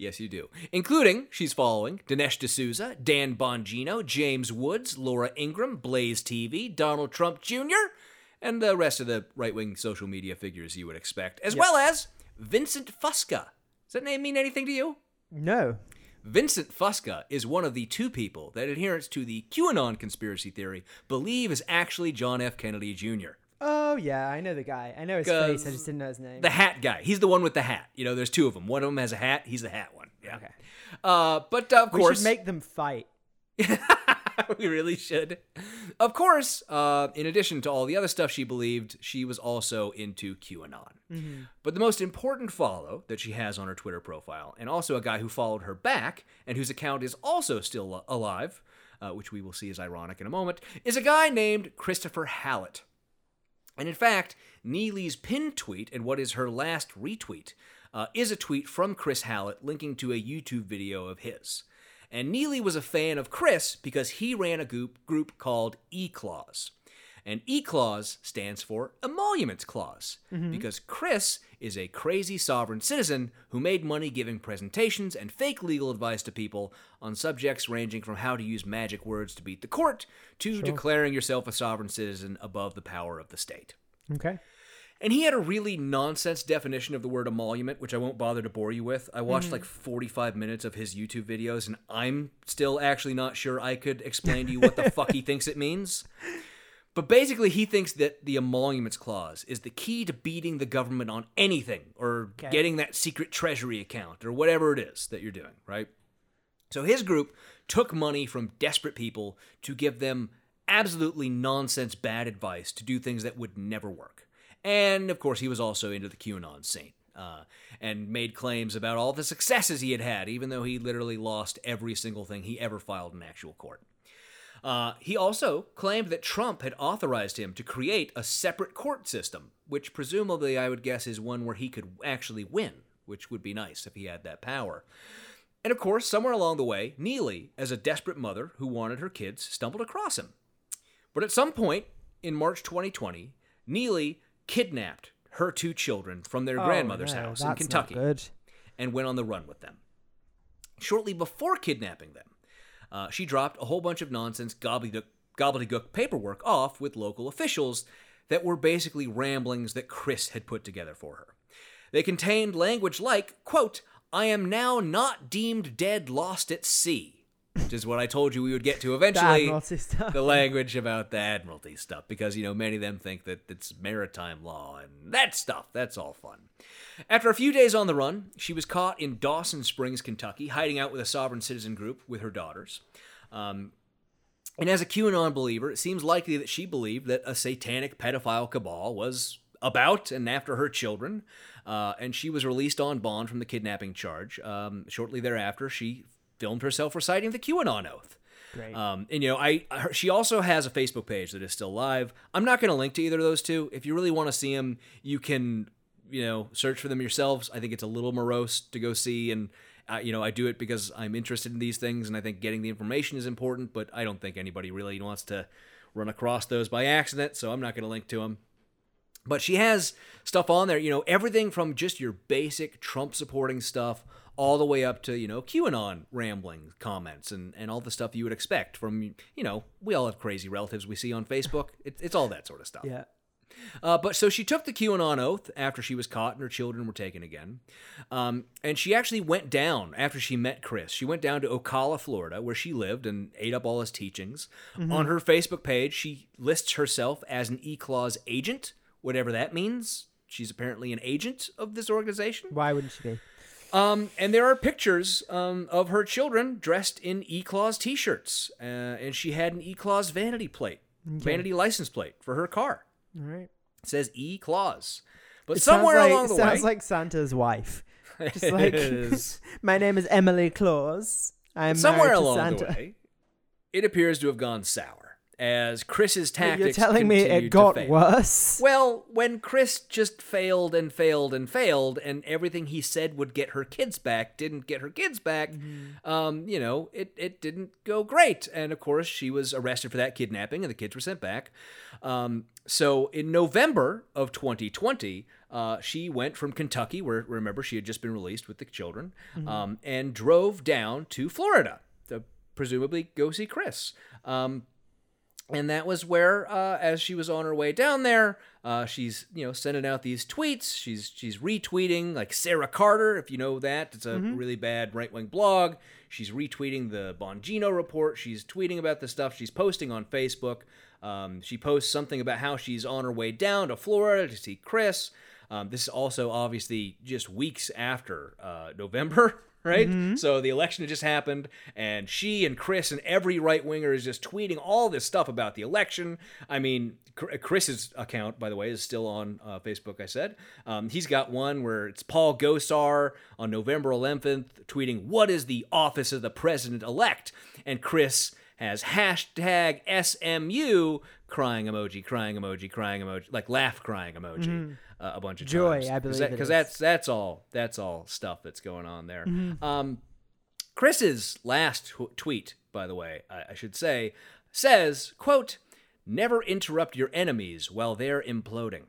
Yes, you do. Including, she's following Dinesh D'Souza, Dan Bongino, James Woods, Laura Ingraham, Blaze TV, Donald Trump Jr., and the rest of the right wing social media figures you would expect, as well as Vincent Fusca. Does that name mean anything to you? no. Vincent Fusca is one of the two people that adherents to the QAnon conspiracy theory believe is actually John F. Kennedy Jr. Oh yeah, I know the guy. I know his face. I just didn't know his name. The hat guy. He's the one with the hat. You know, there's two of them. One of them has a hat. He's the hat one. Yeah. Okay. Uh, but uh, of we course, should make them fight. we really should. Of course, uh, in addition to all the other stuff she believed, she was also into QAnon. Mm-hmm. But the most important follow that she has on her Twitter profile, and also a guy who followed her back and whose account is also still alive, uh, which we will see is ironic in a moment, is a guy named Christopher Hallett. And in fact, Neely's pinned tweet and what is her last retweet uh, is a tweet from Chris Hallett linking to a YouTube video of his. And Neely was a fan of Chris because he ran a group, group called E Clause. And E Clause stands for Emoluments Clause because Chris is a crazy sovereign citizen who made money giving presentations and fake legal advice to people on subjects ranging from how to use magic words to beat the court to declaring yourself a sovereign citizen above the power of the state. Okay. And he had a really nonsense definition of the word emolument, which I won't bother to bore you with. I watched mm. like 45 minutes of his YouTube videos, and I'm still actually not sure I could explain to you what the fuck he thinks it means. But basically, he thinks that the emoluments clause is the key to beating the government on anything or Okay. getting that secret treasury account or whatever it is that you're doing, right? So his group took money from desperate people to give them absolutely nonsense bad advice to do things that would never work. And of course, he was also into the QAnon scene. Uh, and made claims about all the successes he had had, even though he literally lost every single thing he ever filed in actual court. Uh, he also claimed that Trump had authorized him to create a separate court system, which presumably I would guess is one where he could actually win, which would be nice if he had that power. And of course, somewhere along the way, Neely, as a desperate mother who wanted her kids, stumbled across him. But at some point in March 2020, Neely kidnapped her two children from their Oh, grandmother's no, house in Kentucky and went on the run with them. Shortly before kidnapping them, uh, she dropped a whole bunch of nonsense gobbledygook, gobbledygook paperwork off with local officials that were basically ramblings that Chris had put together for her. They contained language like, quote, I am now not deemed dead lost at sea, which is what I told you we would get to eventually. Stuff. the language about the Admiralty stuff, because, you know, many of them think that it's maritime law and that stuff. That's all fun. After a few days on the run, she was caught in Dawson Springs, Kentucky, hiding out with a sovereign citizen group with her daughters. Um, and as a QAnon believer, it seems likely that she believed that a satanic pedophile cabal was about and after her children, uh, and she was released on bond from the kidnapping charge. Um, shortly thereafter, she filmed herself reciting the QAnon oath. Great. Um, and you know, I her, she also has a Facebook page that is still live. I'm not going to link to either of those two. If you really want to see them, you can you know search for them yourselves. I think it's a little morose to go see, and uh, you know, I do it because I'm interested in these things, and I think getting the information is important. But I don't think anybody really wants to run across those by accident, so I'm not going to link to them. But she has stuff on there, you know, everything from just your basic Trump supporting stuff all the way up to, you know, QAnon rambling comments and, and all the stuff you would expect from, you know, we all have crazy relatives we see on Facebook. It, it's all that sort of stuff. Yeah. Uh, but so she took the QAnon oath after she was caught and her children were taken again. Um, and she actually went down after she met Chris. She went down to Ocala, Florida, where she lived and ate up all his teachings. On her Facebook page, she lists herself as an E Clause agent, whatever that means. She's apparently an agent of this organization. Why wouldn't she be? Um, and there are pictures um, of her children dressed in E Clause t shirts. Uh, and she had an E Clause vanity plate, vanity license plate for her car. All right. It says E Clause. But It somewhere sounds like, along the sounds way, like Santa's wife. Just It like is. my name is Emily Claus. I'm somewhere along Santa. the way, it appears to have gone sour as Chris's tactics. You're telling me it got worse? Well, when Chris just failed and failed and failed, and everything he said would get her kids back didn't get her kids back, um, you know, it, it didn't go great. And of course, she was arrested for that kidnapping, and the kids were sent back. Um, so in November of 2020, uh, she went from Kentucky, where remember she had just been released with the children, um, and drove down to Florida to presumably go see Chris. Um, and that was where uh, as she was on her way down there uh, she's you know sending out these tweets. She's she's retweeting like sarah carter if you know that. It's a really bad right-wing blog. She's retweeting the bongino report. She's tweeting about the stuff. She's posting on facebook. Um, she posts something about how she's on her way down to florida to see chris. Um, this is also obviously just weeks after uh, november right? Mm-hmm. So the election had just happened, and she and Chris and every right winger is just tweeting all this stuff about the election. I mean, Chris's account, by the way, is still on uh, Facebook. I said um, he's got one where it's Paul Gosar on November 11th tweeting, "What is the office of the president elect?" and Chris has hashtag SMU crying emoji, crying emoji, crying emoji, like laugh crying emoji. Uh, a bunch of. Joy, times. I believe because is. that's that's all that's all stuff that's going on there. Mm-hmm. Um, Chris's last tw- tweet, by the way, I, I should say, says, "quote Never interrupt your enemies while they're imploding,"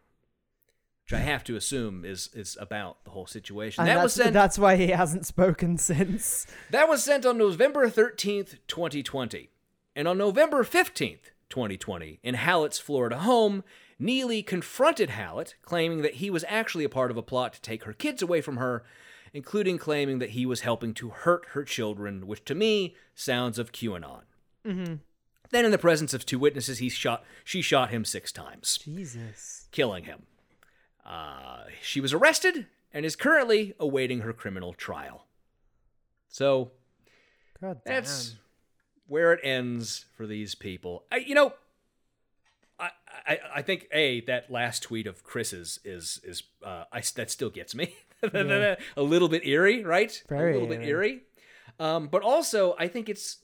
which I have to assume is is about the whole situation. And that that's, was sent. that's why he hasn't spoken since. That was sent on November 13th, 2020. And on November 15th, 2020, in Hallett's Florida home, Neely confronted Hallett, claiming that he was actually a part of a plot to take her kids away from her, including claiming that he was helping to hurt her children, which to me sounds of QAnon. Mm-hmm. Then, in the presence of two witnesses, he shot, she shot him six times Jesus. killing him. Uh, she was arrested and is currently awaiting her criminal trial. So God damn. that's where it ends for these people. I, you know, I, I I think a that last tweet of Chris's is is uh, I that still gets me a little bit eerie, right? Very a little bit eerie. eerie. Um, but also I think it's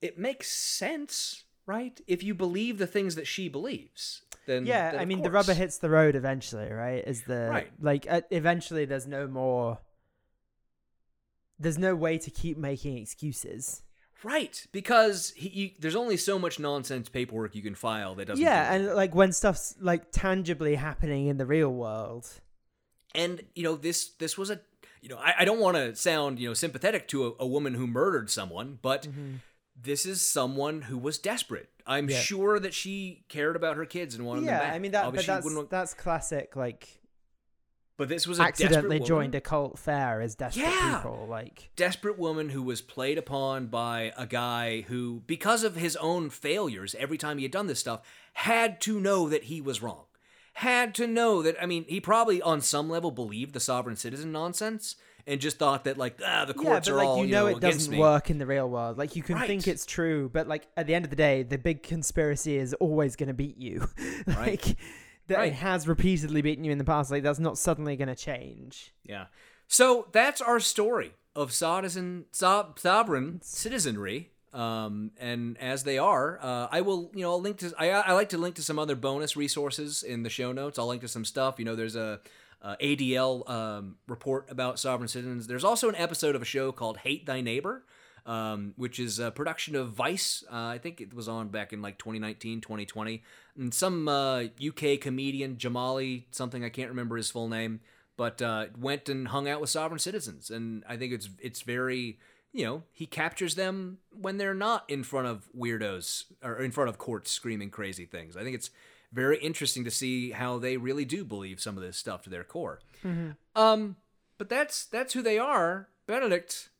it makes sense, right? If you believe the things that she believes, then yeah, then I mean, the rubber hits the road eventually, right? Is the Right. like uh, eventually there's no more. There's no way to keep making excuses. Right, because he, you, there's only so much nonsense paperwork you can file that doesn't. yeah, do and like when stuff's like tangibly happening in the real world. and you know this this was a you know I, I don't want to sound you know sympathetic to a, a woman who murdered someone, but mm-hmm. this is someone who was desperate. I'm Yeah. sure that she cared about her kids and wanted them yeah, back. I mean that, but that's that's classic. Like but this was a accidentally desperate joined a cult fair as desperate Yeah. people. Like desperate woman who was played upon by a guy who, because of his own failures, every time he had done this stuff, had to know that he was wrong. Had to know that. I mean, he probably on some level believed the sovereign citizen nonsense and just thought that like ah the yeah, courts but are like all you know, it against doesn't me. work in the real world. Like you can think it's true, but like at the end of the day, the big conspiracy is always going to beat you. like that Right. it has repeatedly beaten you in the past. Like that's not suddenly going to change. Yeah. So that's our story of citizen, so, sovereign citizenry. Um, and as they are, uh, I will, you know, I'll link to, I, I like to link to some other bonus resources in the show notes. I'll link to some stuff. You know, there's a, uh, ADL um, report about sovereign citizens. There's also an episode of a show called Hate Thy Neighbor, um, which is a production of Vice. Uh, I think it was on back in like 2019, 2020. And some uh, UK comedian, Jamali, something I can't remember his full name, but uh, went and hung out with sovereign citizens. And I think it's it's very, you know, he captures them when they're not in front of weirdos or in front of courts screaming crazy things. I think it's very interesting to see how they really do believe some of this stuff to their core. Um, but that's that's who they are. Benedict,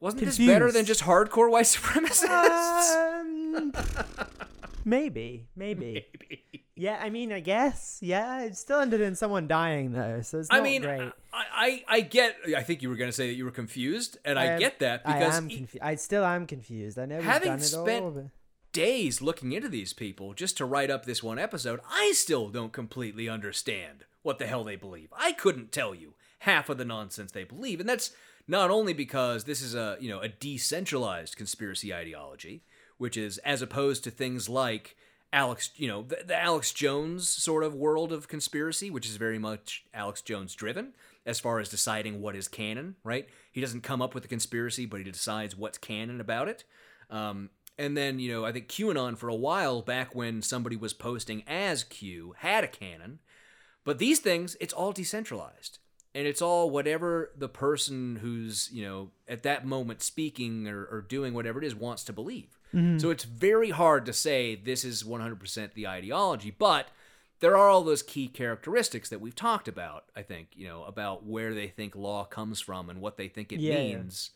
wasn't this better than just hardcore white supremacists? Um, maybe, maybe, Yeah, I mean, I guess. Yeah, it still ended in someone dying though, so it's not I mean, great. I, I I get. I think you were going to say that you were confused, and I, am- get that because I am confused. I still am confused. I know we've having done it spent all. But... days looking into these people just to write up this one episode, I still don't completely understand what the hell they believe. I couldn't tell you half of the nonsense they believe, and that's not only because this is a you know a decentralized conspiracy ideology, which is as opposed to things like Alex, you know, the, the Alex Jones sort of world of conspiracy, which is very much Alex Jones driven as far as deciding what is canon, right? He doesn't come up with the conspiracy, but he decides what's canon about it. Um, and then, you know, I think QAnon for a while back when somebody was posting as Q had a canon. But these things, it's all decentralized. And it's all whatever the person who's, you know, at that moment speaking or, or doing whatever it is wants to believe. Mm-hmm. So it's very hard to say this is 100% the ideology, but there are all those key characteristics that we've talked about, I think, you know, about where they think law comes from and what they think it Yeah, yeah.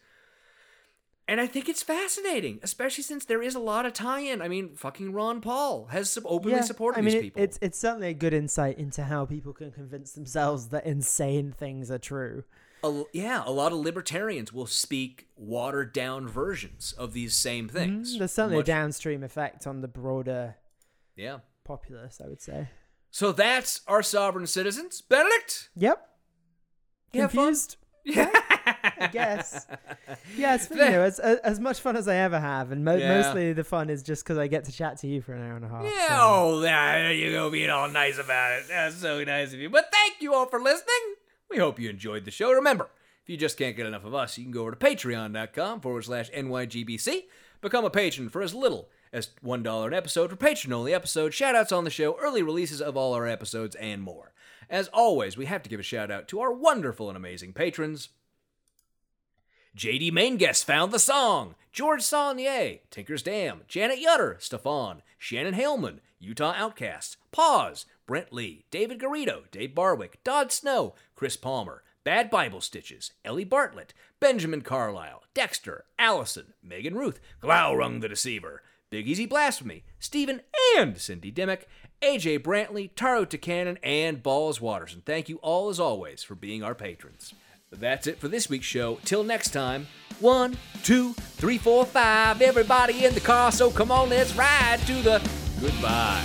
And I think it's fascinating, especially since there is a lot of tie-in. I mean, fucking Ron Paul has sub- openly supported I mean, these it- people. it's it's certainly a good insight into how people can convince themselves that insane things are true. a, yeah, a lot of libertarians will speak watered down versions of these same things. Mm, There's certainly Much- a downstream effect on the broader Yeah. populace, I would say. So that's our sovereign citizens. Benedict? Yep. You have fun? Confused? Yeah, I guess. Yeah, it's you know as as much fun as I ever have, and mo- Yeah. mostly the fun is just because I get to chat to you for an hour and a half. Yeah, so- oh, there you go, being all nice about it. That's so nice of you. But thank you all for listening. We hope you enjoyed the show. Remember, if you just can't get enough of us, you can go over to patreon.com forward slash NYGBC. Become a patron for as little as $1 an episode for patron only episodes, shout outs on the show, early releases of all our episodes, and more. As always, we have to give a shout out to our wonderful and amazing patrons. JD Main Guest found the song. George Saunier, Tinker's Dam, Janet Yutter, Stefan, Shannon Haleman, Utah Outcasts, Pause, Brent Lee, David Garrido, Dave Barwick, Dodd Snow, Chris Palmer, Bad Bible Stitches, Ellie Bartlett, Benjamin Carlisle, Dexter, Allison, Megan Ruth, Glaurung the Deceiver, Big Easy Blasphemy, Stephen and Cindy Dimmick, AJ Brantley, Taro Takanen, and Balls Waters. And thank you all as always for being our patrons. That's it for this week's show. Till next time, one, two, three, four, five. Everybody in the car, so come on, let's ride to the goodbye.